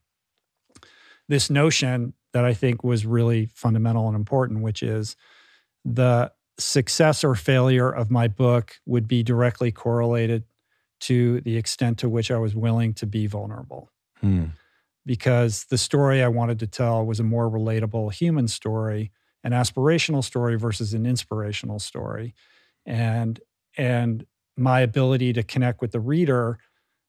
this notion that I think was really fundamental and important, which is the success or failure of my book would be directly correlated to the extent to which I was willing to be vulnerable Hmm. because the story I wanted to tell was a more relatable human story, an aspirational story versus an inspirational story. And and my ability to connect with the reader,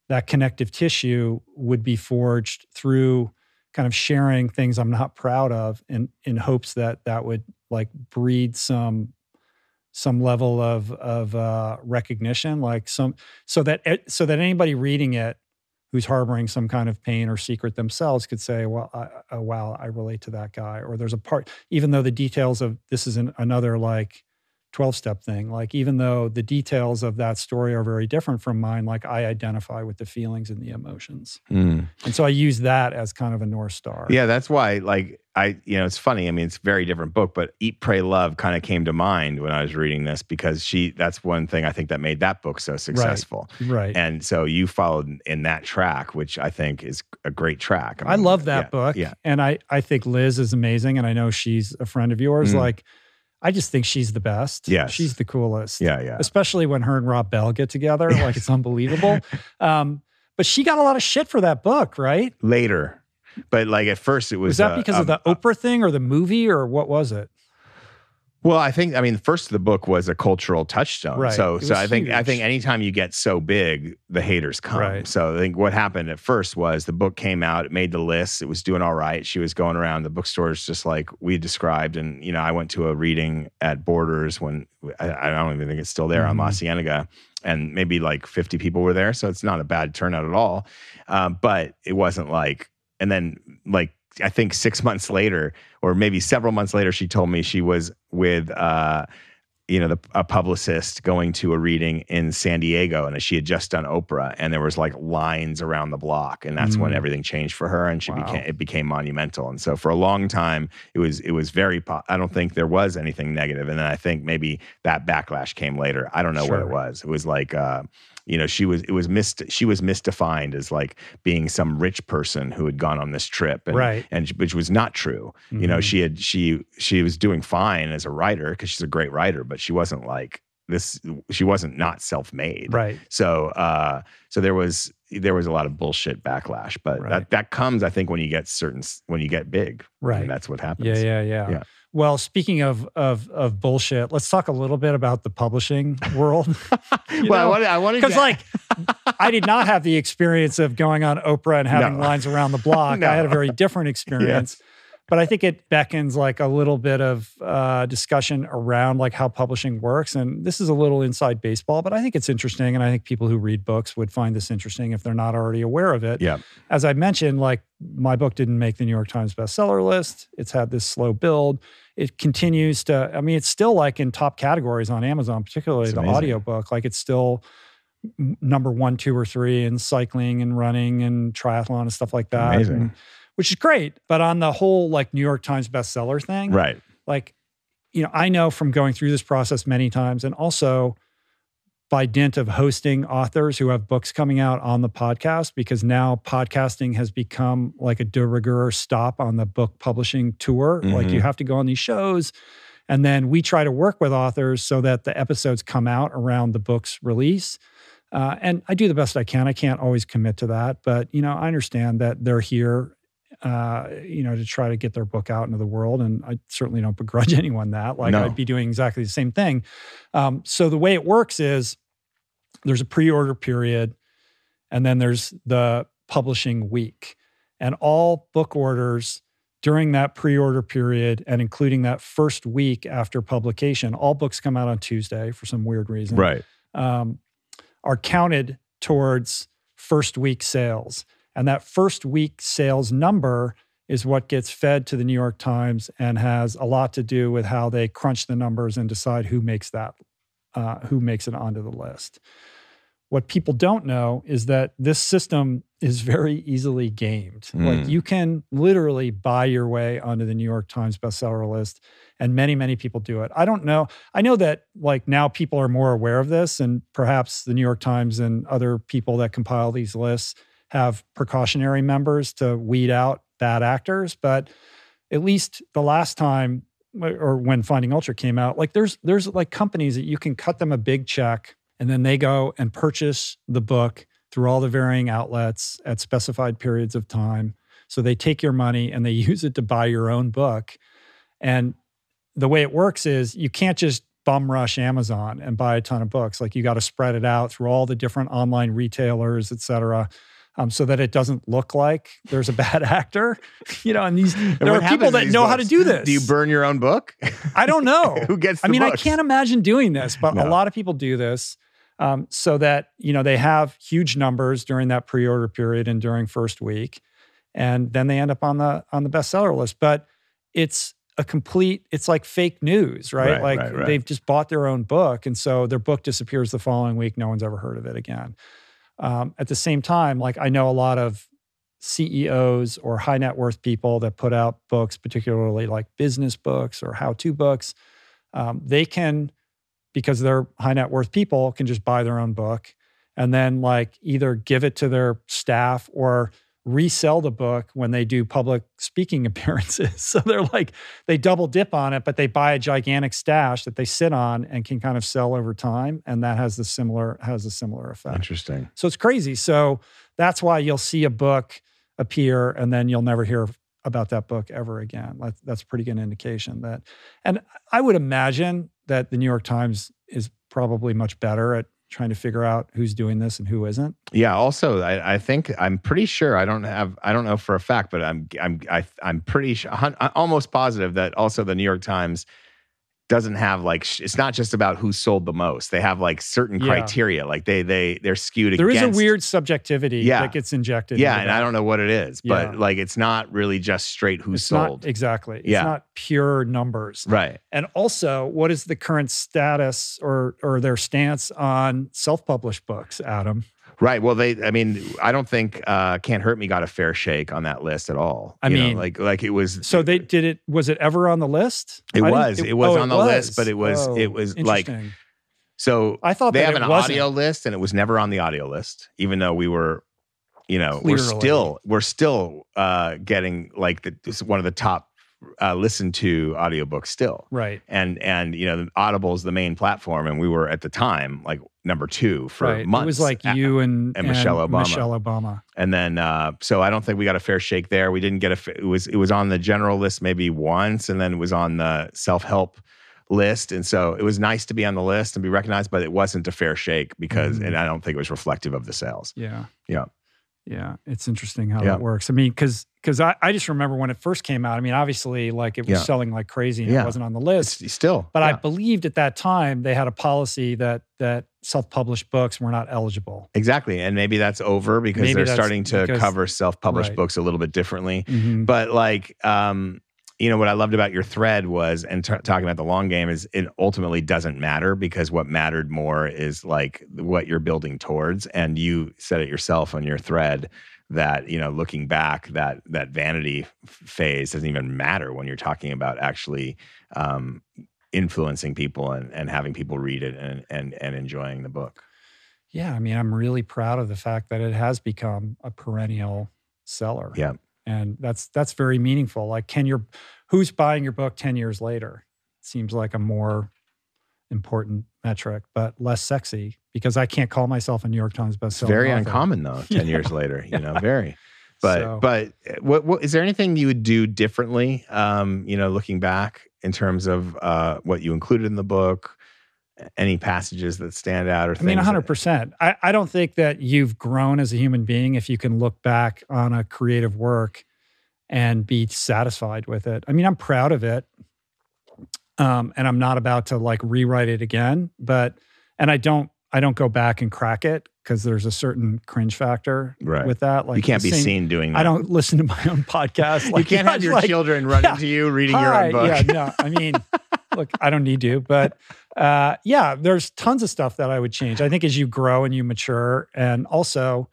that connective tissue would be forged through kind of sharing things I'm not proud of in in hopes that that would like breed some some level of of uh, recognition like some so that so that anybody reading it who's harboring some kind of pain or secret themselves could say, "Well, I, oh, wow, I relate to that guy." Or there's a part, even though the details of this is an, another like twelve step thing. Like even though the details of that story are very different from mine, like I identify with the feelings and the emotions, Hmm. and so I use that as kind of a north star. Yeah, that's why. Like I, you know, it's funny. I mean, it's a very different book, but Eat, Pray, Love kind of came to mind when I was reading this because she. That's one thing I think that made that book so successful. right. And so you followed in that track, which I think is a great track. I mean, love that yeah, book. Yeah, And I, I think Liz is amazing. And I know she's a friend of yours. Mhm. Like, I just think she's the best. Yeah, She's the coolest. yeah, yeah. especially when her and Rob Bell get together. Like it's unbelievable. Um, but she got a lot of shit for that book, right? Later, but like at first it was. Was, that uh, because um, of the Oprah thing or the movie or what was it? Well, I think I mean first the book was a cultural touchstone. Right. So so I think I think anytime you get so big, the haters come. Right. So I think what happened at first was the book came out, it made the list, it was doing all right. She was going around the bookstores just like we described. And you know, I went to a reading at Borders when I, I don't even think it's still there on La Mhm. Cienega. And maybe like 50 people were there. So it's not a bad turnout at all. Um, but it wasn't like, and then like I think six months later, or maybe several months later, she told me she was with, uh, you know, the, a publicist going to a reading in San Diego, and she had just done Oprah, and there was like lines around the block, and that's when Mm. everything changed for her, and she Wow. became it became monumental. And so for a long time, it was it was very. Po- I don't think there was anything negative, and then I think maybe that backlash came later. I don't know what it was. It was like. Uh, you know, she was it was mist she was misdefined as like being some rich person who had gone on this trip, and, Right. and which was not true. You know, Mhm. she had she she was doing fine as a writer because she's a great writer, but she wasn't like this. She wasn't not self made. right. So uh, so there was there was a lot of bullshit backlash, but Right. that that comes, I think, when you get certain when you get big. Right. And that's what happens. Yeah, yeah, yeah, Yeah. Well, speaking of of of bullshit, let's talk a little bit about the publishing world. Well, I know? I wanted Because like I did not have the experience of going on Oprah and having No. lines around the block. No. I had a very different experience. But I think it beckons like a little bit of uh, discussion around like how publishing works. And this is a little inside baseball, but I think it's interesting. And I think people who read books would find this interesting if they're not already aware of it. yeah, As I mentioned, like my book didn't make the New York Times bestseller list. It's had this slow build. It continues to, I mean, it's still like in top categories on Amazon, particularly It's the amazing. audiobook. Like it's still number one, two, or three in cycling and running and triathlon and stuff like that. Amazing. and- which is great. But on the whole, like New York Times bestseller thing, right. like, you know, I know from going through this process many times and also by dint of hosting authors who have books coming out on the podcast, because now podcasting has become like a de rigueur stop on the book publishing tour. Like Mhm. you have to go on these shows And then we try to work with authors so that the episodes come out around the book's release. Uh, and I do the best I can. I can't always commit to that, but you know, I understand that they're here, uh, you know, to try to get their book out into the world, and I certainly don't begrudge anyone that. Like No. I'd be doing exactly the same thing. Um, so the way it works is there's a pre-order period, and then there's the publishing week, and all book orders during that pre-order period and including that first week after publication all books come out on tuesday for some weird reason Right. um, are counted towards first week sales. And that first week sales number is what gets fed to the New York Times and has a lot to do with how they crunch the numbers and decide who makes that, uh, who makes it onto the list. What people don't know is that this system is very easily gamed. Like Mm. you can literally buy your way onto the New York Times bestseller list, and many, many people do it. I don't know. I know that like now people are more aware of this, and perhaps the New York Times and other people that compile these lists have precautionary members to weed out bad actors. But at least the last time or when Finding Ultra came out, like there's there's like companies that you can cut them a big check and then they go and purchase the book through all the varying outlets at specified periods of time. So they take your money and they use it to buy your own book. And the way it works is you can't just bum rush Amazon and buy a ton of books. Like you got to spread it out through all the different online retailers, et cetera. Um, so that it doesn't look like there's a bad actor, you know. And these And there are people that know how to do this. Do you burn your own book? I don't know. Who gets the I mean, I can't imagine doing this, but a lot of people do this um, so that you know they have huge numbers during that pre-order period and during first week, and then they end up on the on the bestseller list. But it's a complete. It's like fake news, right? Right, like right, right. they've just bought their own book, and so their book disappears the following week. No one's ever heard of it again. Um, at the same time, like I know a lot of CEOs or high net worth people that put out books, particularly like business books or how to books. Um, they can, because they're high net worth people, can just buy their own book and then like either give it to their staff or resell the book when they do public speaking appearances. so they're like, they double dip on it, but they buy a gigantic stash that they sit on and can kind of sell over time. And that has the similar, has a similar effect. Interesting. So it's crazy. So that's why you'll see a book appear and then you'll never hear about that book ever again. That's a pretty good indication that. And I would imagine that the New York Times is probably much better at trying to figure out who's doing this and who isn't. Yeah. Also, I, I think I'm pretty sure. I don't have. I don't know for a fact, but I'm. I'm. I, I'm pretty sure. Uh, almost positive that also the New York Times doesn't have like. It's not just about who sold the most. They have like certain Yeah. criteria. Like they they they're skewed. There is a weird subjectivity Yeah. that gets injected. Yeah, and that. I don't know what it is, but Yeah. like it's not really just straight who It's sold. not exactly. It's Yeah. not pure numbers. right. And also, what is the current status or or their stance on self-published books, Adam? Right. Well, they. I mean, I don't think uh, "Can't Hurt Me" got a fair shake on that list at all. I You know, mean- like like it was. So they did it. Was it ever on the list? It I was. It was oh, on the list, but it was- Oh, it was like- so. I thought they have an wasn't. audio list, and it was never on the audio list, even though we were, you know, we're still we're still uh, getting like the one of the top uh, listened to audiobooks still. right. And and you know, Audible is the main platform, and we were at the time like number two for right. months. It was like A- you and, and Michelle Obama. Michelle Obama. And then, uh, so I don't think we got a fair shake there. We didn't get a. It was it was on the general list maybe once, and then it was on the self help list. And so it was nice to be on the list and be recognized, but it wasn't a fair shake because, Mhm. and I don't think it was reflective of the sales. Yeah. Yeah. Yeah. It's interesting how Yeah. that works. I mean, because because I, I just remember when it first came out. I mean, obviously, like it was Yeah. selling like crazy and Yeah. it wasn't on the list. It's still, But I believed at that time they had a policy that that self-published books were not eligible. exactly, and maybe that's over because Maybe they're starting to because- cover self published right. books a little bit differently. Mhm. but like um you know what i loved about your thread was and t- talking about the long game is it ultimately doesn't matter because what mattered more is like what you're building towards and you said it yourself on your thread that you know looking back that that vanity phase doesn't even matter when you're talking about actually um influencing people and, and having people read it and, and and enjoying the book Yeah, I mean, I'm really proud of the fact that it has become a perennial seller. yeah and that's that's very meaningful. Like, can your who's buying your book ten years later? seems like a more important metric, but less sexy because I can't call myself a New York Times bestseller. Very author. uncommon though. Ten Yeah. years later, you know, very. But So- but what, what is there anything you would do differently? Um, you know, looking back in terms of uh, what you included in the book, any passages that stand out or I mean, things that- 100%. I, I don't think that you've grown as a human being if you can look back on a creative work and be satisfied with it. I mean, I'm proud of it. Um, and I'm not about to like rewrite it again, but, and I don't, I don't go back and crack it because there's a certain cringe factor Right. with that. Like you can't be same- seen doing that. I don't listen to my own podcast. Like, you can't have your like, children running yeah. into you reading your own book. Yeah, no, I mean, look, I don't need to, but uh, yeah, there's tons of stuff that I would change. I think as you grow and you mature, and also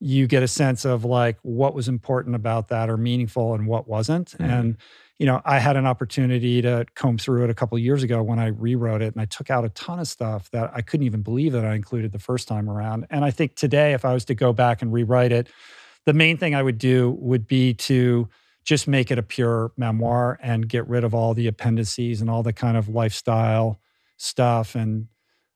you get a sense of like what was important about that or meaningful and what wasn't. Mhm. And you know, I had an opportunity to comb through it a couple of years ago when I rewrote it, and I took out a ton of stuff that I couldn't even believe that I included the first time around. And I think today, if I was to go back and rewrite it, the main thing I would do would be to just make it a pure memoir and get rid of all the appendices and all the kind of lifestyle stuff and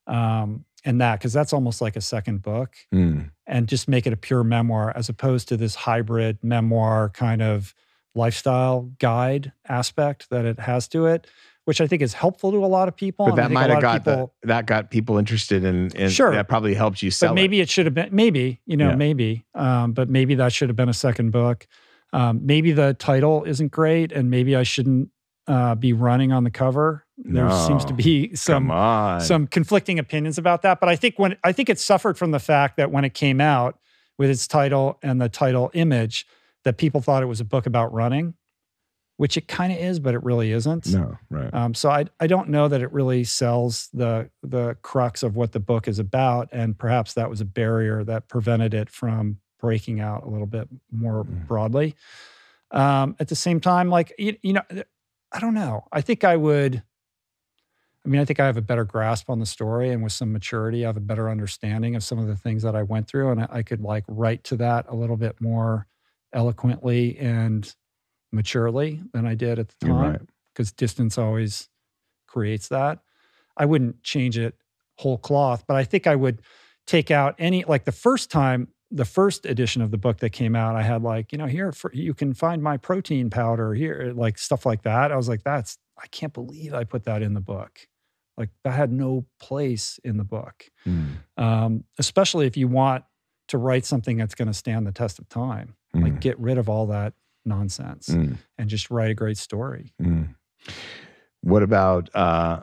um and that because that's almost like a second book Mm. and just make it a pure memoir as opposed to this hybrid memoir kind of lifestyle guide aspect that it has to it which i think is helpful to a lot of people But that might have got people, the, that got people interested in, in Sure. that probably helped you sell but maybe it. should have been maybe you know Yeah. maybe um, but maybe that should have been a second book um, maybe the title isn't great and maybe i shouldn't uh, be running on the cover there seems to be some some conflicting opinions about that. But I think when I think it suffered from the fact that when it came out with its title and the title image, that people thought it was a book about running, which it kind of is, but it really isn't. no, right. Um, so I I don't know that it really sells the the crux of what the book is about, and perhaps that was a barrier that prevented it from breaking out a little bit more Mm. broadly. Um, at the same time, like you, you know, I don't know. I think I would. I mean, I think I have a better grasp on the story, and with some maturity, I have a better understanding of some of the things that I went through, and I, I could like write to that a little bit more eloquently and maturely than I did at the time right. because distance always creates that. I wouldn't change it whole cloth, but I think I would take out any like the first time the first edition of the book that came out, I had like, you know, here for, you can find my protein powder here, like stuff like that. I was like, that's I can't believe I put that in the book. Like that had no place in the book. Mm. Um, especially if you want to write something that's going to stand the test of time. Like Mm. get rid of all that nonsense Mm. and just write a great story. Mm. What about uh,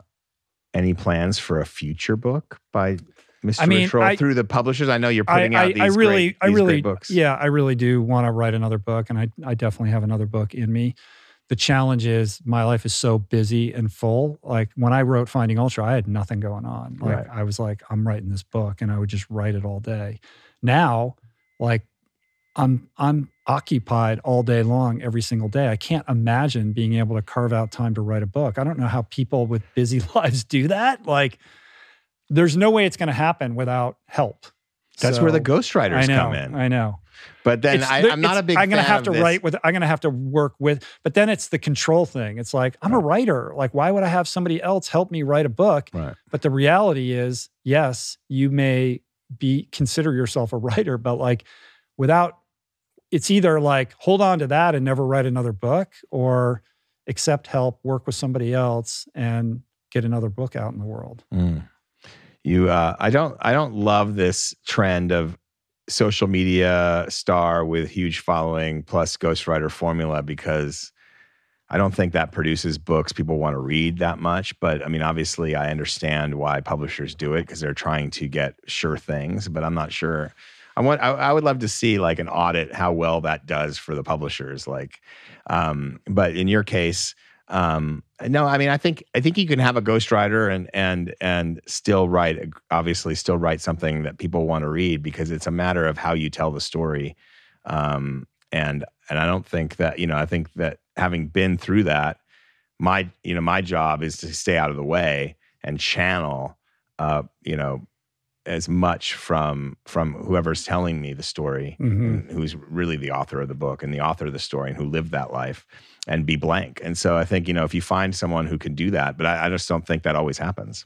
any plans for a future book by Mr. I mean, I- through the publishers? I know you're I, putting out I, these I really, great, I really, books. yeah, I really do want to write another book, and I, I definitely have another book in me. The challenge is my life is so busy and full. Like when I wrote Finding Ultra, I had nothing going on. Like Right. I was like, I'm writing this book, and I would just write it all day. Now, like I'm, I'm occupied all day long, every single day. I can't imagine being able to carve out time to write a book. I don't know how people with busy lives do that. Like, there's no way it's going to happen without help. That's where the ghostwriters know, come in. I know. But then It's I, I'm not a big. I'm gonna fan have to write with. I'm gonna have to work with. But then it's the control thing. It's like I'm a writer. Like why would I have somebody else help me write a book? Right. But the reality is, yes, you may be consider yourself a writer, but like without, it's either like hold on to that and never write another book, or accept help, work with somebody else, and get another book out in the world. Mm. You, uh, I don't, I don't love this trend of social media star with huge following plus ghostwriter formula because I don't think that produces books people want to read that much. But I mean, obviously, I understand why publishers do it because they're trying to get sure things. But I'm not sure. I want. I, I would love to see like an audit how well that does for the publishers. Like, um, but in your case, um, no, I mean, I think I think you can have a ghostwriter and and and still write, obviously, still write something that people want to read because it's a matter of how you tell the story. Um, and and I don't think that you know, I think that having been through that, my you know, my job is to stay out of the way and channel, uh, you know, as much from from whoever's telling me the story, Mhm. who's really the author of the book and the author of the story and who lived that life, and be blank. And so I think you know if you find someone who can do that, but I, I just don't think that always happens.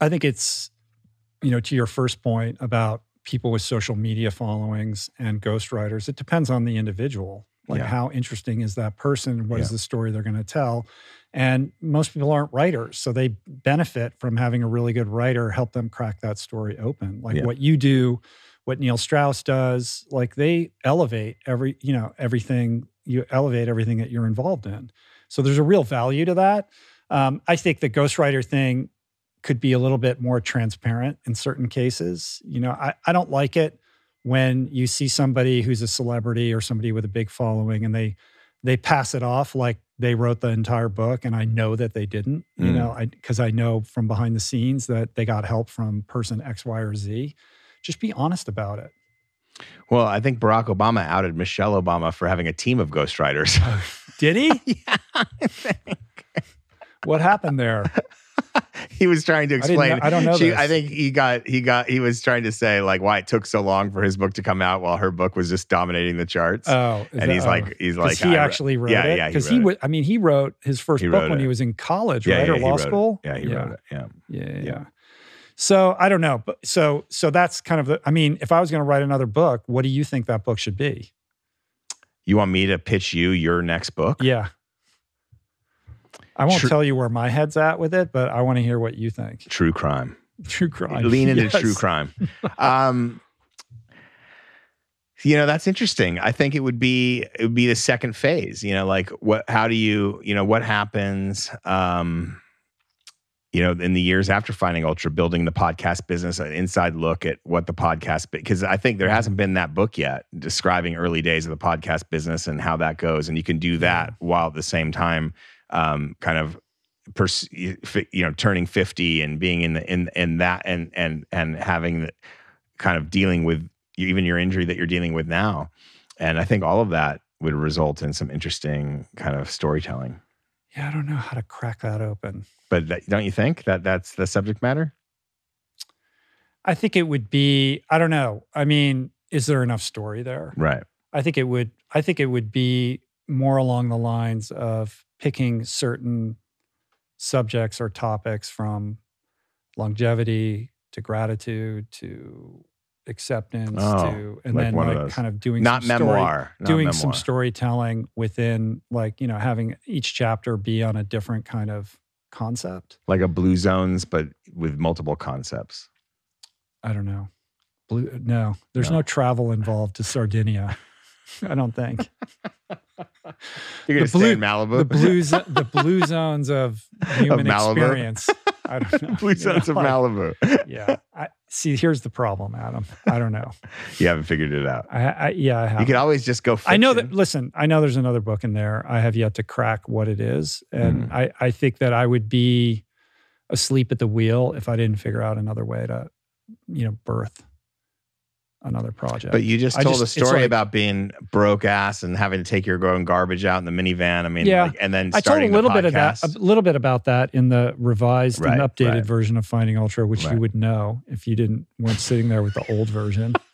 I think it's, you know, to your first point about people with social media followings and ghostwriters, it depends on the individual. Like, Yeah. how interesting is that person? What is Yeah. the story they're going to tell? And most people aren't writers. So they benefit from having a really good writer help them crack that story open. Like Yeah. what you do, what Neil Strauss does, like they elevate every, you know, everything, you elevate everything that you're involved in. So there's a real value to that. Um, I think the ghostwriter thing could be a little bit more transparent in certain cases. You know, I, I don't like it when you see somebody who's a celebrity or somebody with a big following and they they pass it off like they wrote the entire book and I know that they didn't, you Mm. know, I because I know from behind the scenes that they got help from person X, Y, or Z. Just be honest about it. Well, I think Barack Obama outed Michelle Obama for having a team of ghostwriters. Did he? yeah, I think. what happened there? he was trying to I explain. know- I don't know She, this. I think he got he got he was trying to say like why it took so long for his book to come out while her book was just dominating the charts. Oh, and that- he's oh. like he's like he I actually wrote yeah, it. Yeah, he Because wrote he, it. wa- I mean, he wrote his first He book wrote when he was in college, yeah, right, yeah, or law wrote it. school. Yeah, he wrote it. Yeah. Yeah, yeah, Yeah. yeah. So I don't know, but so so that's kind of the. I mean, if I was going to write another book, what do you think that book should be? You want me to pitch you your next book? Yeah. I won't Tru- tell you where my head's at with it, but I want to hear what you think. True crime. True crime. Lean into Yes. true crime. um, you know that's interesting. I think it would be it would be the second phase. You know, like what? How do you? You know, what happens? Um, you know, in the years after Finding Ultra, building the podcast business, an inside look at what the podcast because I think there hasn't been that book yet describing early days of the podcast business and how that goes, and you can do that while at the same time, um, kind of pers- you know turning 50 and being in the in in that and and and having the kind of dealing with even your injury that you're dealing with now and i think all of that would result in some interesting kind of storytelling Yeah, I don't know how to crack that open. but that, don't you think that that's the subject matter I think it would be. I don't know. I mean, is there enough story there? right I think it would. I think it would be more along the lines of picking certain subjects or topics from longevity to gratitude to acceptance Oh, to and like then one of like kind of doing not some story- memoir not doing memoir. some storytelling within like you know having each chapter be on a different kind of concept. Like a blue zones but with multiple concepts. I don't know. Blue no. There's No. no, travel involved to sardinia i don't think you're gonna The blue- malibu? the blue the blue zones of human Malibu? experience. I don't know. Blue zones know, of malibu. Yeah. I, see here's the problem adam. I don't know. You haven't figured it out. I, I yeah i have you could always just go I know that. Listen, I know there's another book in there. I have yet to crack what it is, and Mhm. I, I think that I would be asleep at the wheel if I didn't figure out another way to, you know, birth another project. But you just told just- a story like- about being broke ass and having to take your own garbage out in the minivan. I mean, Yeah. like, and then I told a little bit of that, a little bit about that in the revised and updated right. version of Finding Ultra, which Right. you would know if you didn't weren't sitting there with the old version.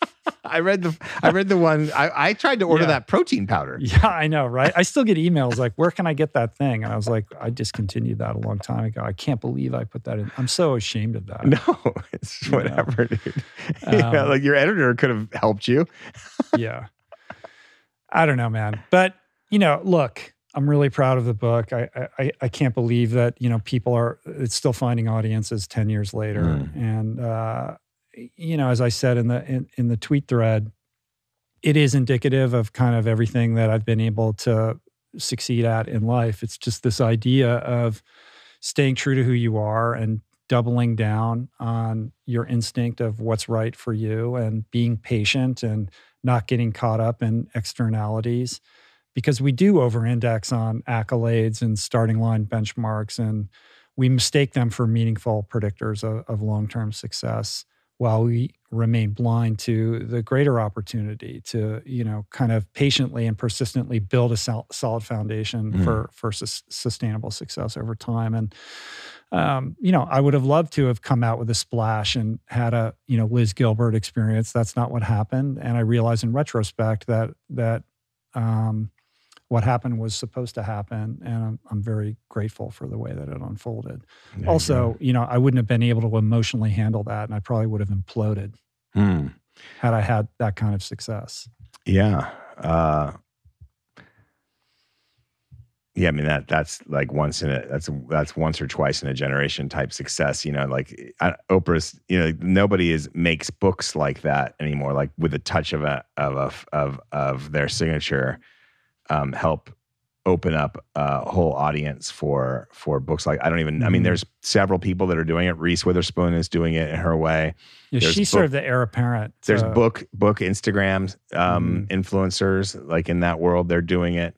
I read the I read the one. I, I tried to order Yeah. that protein powder. Yeah, I know, right? I still get emails like, "Where can I get that thing?" And I was like, "I discontinued that a long time ago. I can't believe I put that in. I'm so ashamed of that." No, it's You know. whatever, dude. yeah, Um, like your editor could have helped you. yeah. I don't know, man. But, you know, look, I'm really proud of the book. I, I I can't believe that, you know, people are it's still finding audiences 10 years later. Mm. And uh, you know, as I said in the in, in the tweet thread, it is indicative of kind of everything that I've been able to succeed at in life. It's just this idea of staying true to who you are and doubling down on your instinct of what's right for you and being patient and not getting caught up in externalities because we do over index on accolades and starting line benchmarks and we mistake them for meaningful predictors of, of long-term success while we remain blind to the greater opportunity to you know kind of patiently and persistently build a sol- solid foundation Mm. for for sus- sustainable success over time. And um, you know i would have loved to have come out with a splash and had a you know liz gilbert experience. That's not what happened. And i realize in retrospect that that um, what happened was supposed to happen and I'm, I'm very grateful for the way that it unfolded There also you know i wouldn't have been able to emotionally handle that and i probably would have imploded. Hmm. had i had that kind of success Yeah. Uh, yeah, I mean that that's like once in a that's that's once or twice in a generation type success. You know, like I, Oprah's. You know, nobody is makes books like that anymore. Like with a touch of a of a of of their signature, um, help open up a whole audience for for books like I don't even. I mean, Mhm. there's several people that are doing it. Reese Witherspoon is doing it in her way. yeah, There's she's book- sort of the heir apparent There's book book Instagram um, influencers like in that world. They're doing it,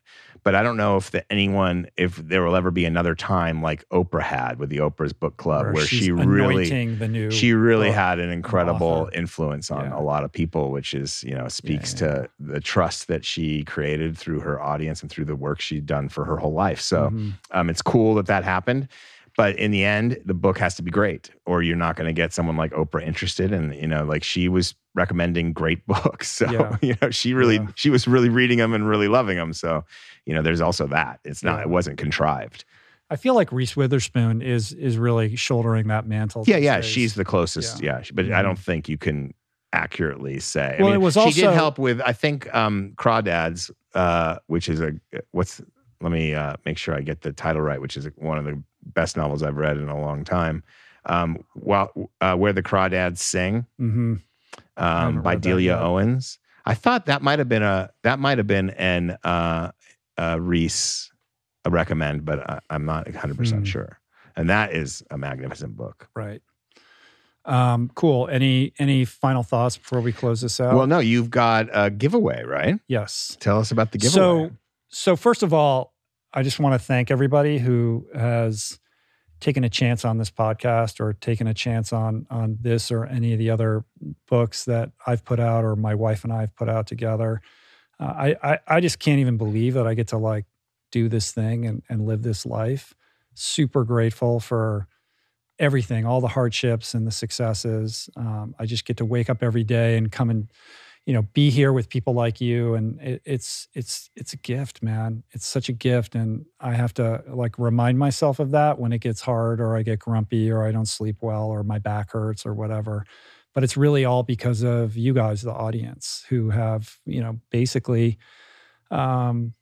but I don't know if the, anyone if there will ever be another time like Oprah had with the Oprah's book club where, she's she really anointing the new she really book had an incredible author. influence on Yeah. a lot of people, which is you know speaks yeah. to the trust that she created through her audience and through the work she'd done for her whole life. So Mhm. um, it's cool that that happened. But in the end, the book has to be great, or you're not going to get someone like Oprah interested. And you know, like she was recommending great books, so Yeah. you know, she really Yeah. she was really reading them and really loving them. So you know, there's also that. It's not. It wasn't contrived. I feel like Reese Witherspoon is is really shouldering that mantle. Yeah, yeah, days. she's the closest. Yeah. Yeah, but I don't think you can accurately say. I Well, mean, it was also she did help with I think um, Crawdads, uh, which is a what's. Let me uh, make sure I get the title right, which is one of the best novels I've read in a long time. Um, while uh, where the Crawdads sing hmm um, by Delia. Owens. I thought that might have been a that might have been an uh, uh, Reese a recommend, but I, I'm not 100 Hmm. percent sure. And that is a magnificent book. right. Um, cool. Any any final thoughts before we close this out? Well, no, you've got a giveaway, right? yes. Tell us about the giveaway. So, so first of all, I just want to thank everybody who has taken a chance on this podcast or taken a chance on on this or any of the other books that I've put out or my wife and I have put out together. Uh, I, I I just can't even believe that I get to like do this thing and and live this life. Super grateful for everything, all the hardships and the successes. Um, I just get to wake up every day and come and you know be here with people like you and it, it's it's it's a gift man it's such a gift and i have to like remind myself of that when it gets hard or i get grumpy or i don't sleep well or my back hurts or whatever but it's really all because of you guys the audience who have you know basically um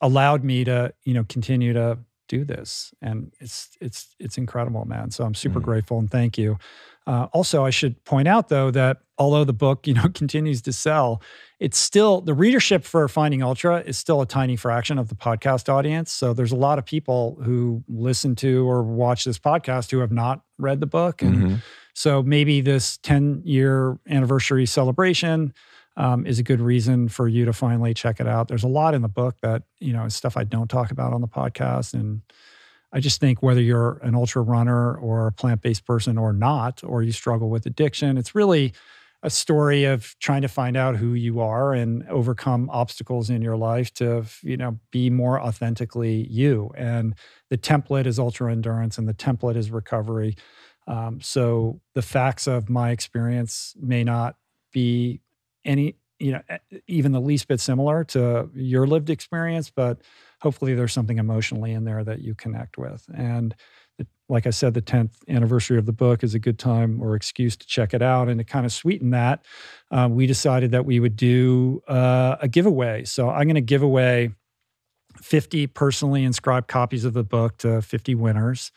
allowed me to you know continue to do this. And it's it's it's incredible man. So i'm super Mhm. grateful and thank you. Uh, also i should point out though that although the book you know continues to sell it's still the readership for finding ultra is still a tiny fraction of the podcast audience. So there's a lot of people who listen to or watch this podcast who have not read the book. And Mhm. So maybe this 10 year anniversary celebration um, is a good reason for you to finally check it out. There's a lot in the book that, you know, is stuff I don't talk about on the podcast. And I just think whether you're an ultra runner or a plant based person or not, or you struggle with addiction, it's really a story of trying to find out who you are and overcome obstacles in your life to, you know, be more authentically you. And the template is ultra endurance and the template is recovery. Um, so the facts of my experience may not be any, you know, even the least bit similar to your lived experience, but hopefully there's something emotionally in there that you connect with. And like I said, the 10th anniversary of the book is a good time or excuse to check it out. And to kind of sweeten that, uh, we decided that we would do uh, a giveaway. So I'm going to give away 50 personally inscribed copies of the book to 50 winners.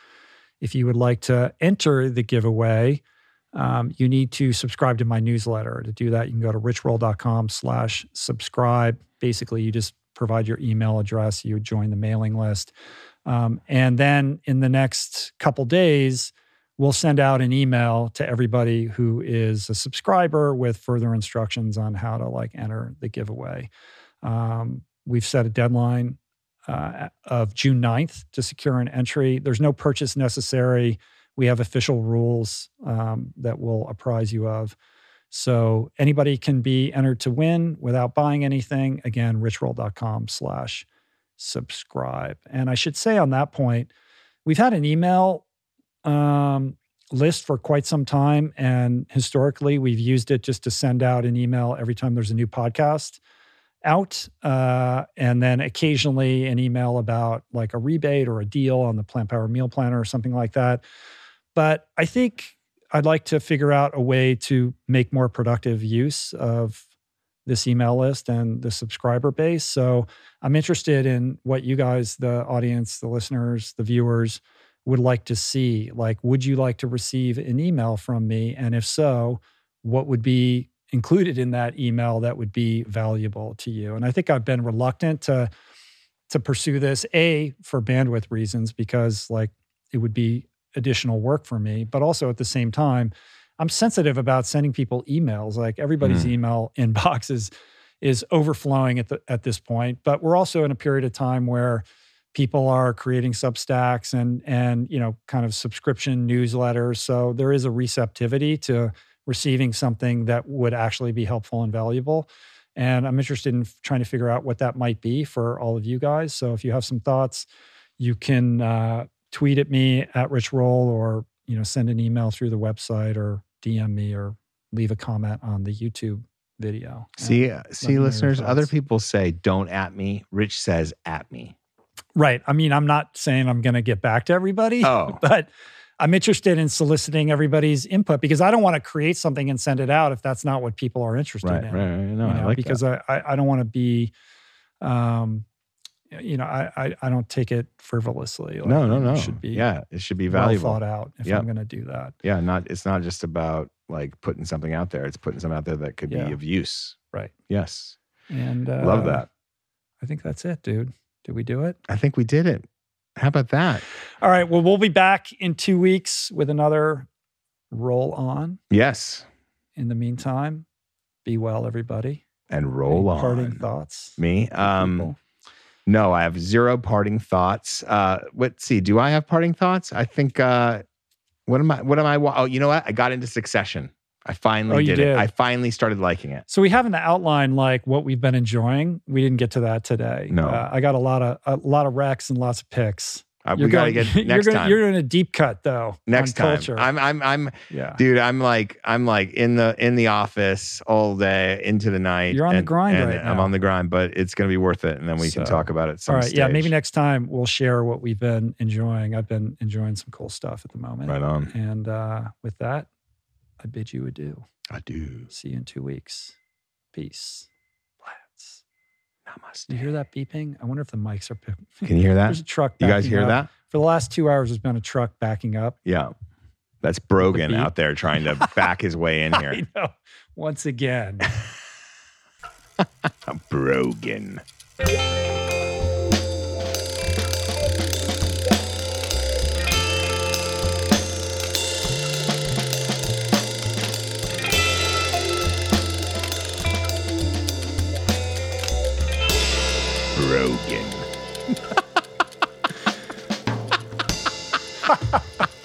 If you would like to enter the giveaway, um, you need to subscribe to my newsletter. To do that, you can go to richroll.com slash subscribe. Basically, you just provide your email address, you join the mailing list. Um, and then in the next couple days, we'll send out an email to everybody who is a subscriber with further instructions on how to like enter the giveaway. Um, we've set a deadline uh, of June 9th to secure an entry. There's no purchase necessary. we have official rules um, that we'll apprise you of. So anybody can be entered to win without buying anything. Again, richroll.com slash subscribe. And I should say on that point, we've had an email um, list for quite some time. And historically, we've used it just to send out an email every time there's a new podcast out. Uh, and then occasionally an email about like a rebate or a deal on the Plant Power Meal Planner or something like that. But I think I'd like to figure out a way to make more productive use of this email list and the subscriber base. So I'm interested in what you guys, the audience, the listeners, the viewers, would like to see. Like, would you like to receive an email from me? And if so, what would be included in that email that would be valuable to you? And I think I've been reluctant to to pursue this a for bandwidth reasons because like it would be additional work for me, but also at the same time, I'm sensitive about sending people emails. Like everybody's mm. email inbox is is overflowing at the at this point. But we're also in a period of time where people are creating substacks and and you know kind of subscription newsletters. So there is a receptivity to receiving something that would actually be helpful and valuable. And I'm interested in trying to figure out what that might be for all of you guys. So if you have some thoughts, you can uh, tweet at me at Rich Roll or you know send an email through the website or DM me or leave a comment on the YouTube video. See, uh, see, listeners, other people say don't at me. Rich says at me. Right. I mean, I'm not saying I'm going to get back to everybody, oh. but I'm interested in soliciting everybody's input because I don't want to create something and send it out if that's not what people are interested right, in. Right, right. No, you know, I like because that. I, I, I don't want to be, um, you know, I, I, I don't take it frivolously. Like, no, no, no. It should be yeah, it should be valuable. Well thought out if yep. I'm going to do that. Yeah, not it's not just about like putting something out there. It's putting something out there that could yeah. be of use. Right. Yes. And uh, love that. I think that's it, dude. Did we do it? I think we did it. How about that? All right. Well, we'll be back in two weeks with another roll on. Yes. In the meantime, be well, everybody. And roll Any on. Parting thoughts. Me. Um, no, I have zero parting thoughts. Uh, let's see. Do I have parting thoughts? I think. Uh, what am I? What am I? Oh, you know what? I got into Succession. I finally oh, did, did, it. I finally started liking it. So we have in the outline like what we've been enjoying. We didn't get to that today. No, uh, I got a lot of a lot of recs and lots of picks. Uh, we got to get next you're gonna, time. You're doing a deep cut though. Next time, culture. I'm, I'm, I'm, yeah, dude. I'm like, I'm like in the in the office all day into the night. You're on and, the grind right now. I'm on the grind, but it's gonna be worth it, and then we so, can talk about it. All right, stage. yeah. Maybe next time we'll share what we've been enjoying. I've been enjoying some cool stuff at the moment. Right on. And uh, with that, I bid you adieu. I do. See you in two weeks. Peace. Plants. Namaste. You hear that beeping? I wonder if the mics are. Can you hear that? There's a truck. You guys hear up. that? For the last two hours, there's been a truck backing up. Yeah. That's Brogan out there trying to back his way in here. Once again. Brogan. Brogan.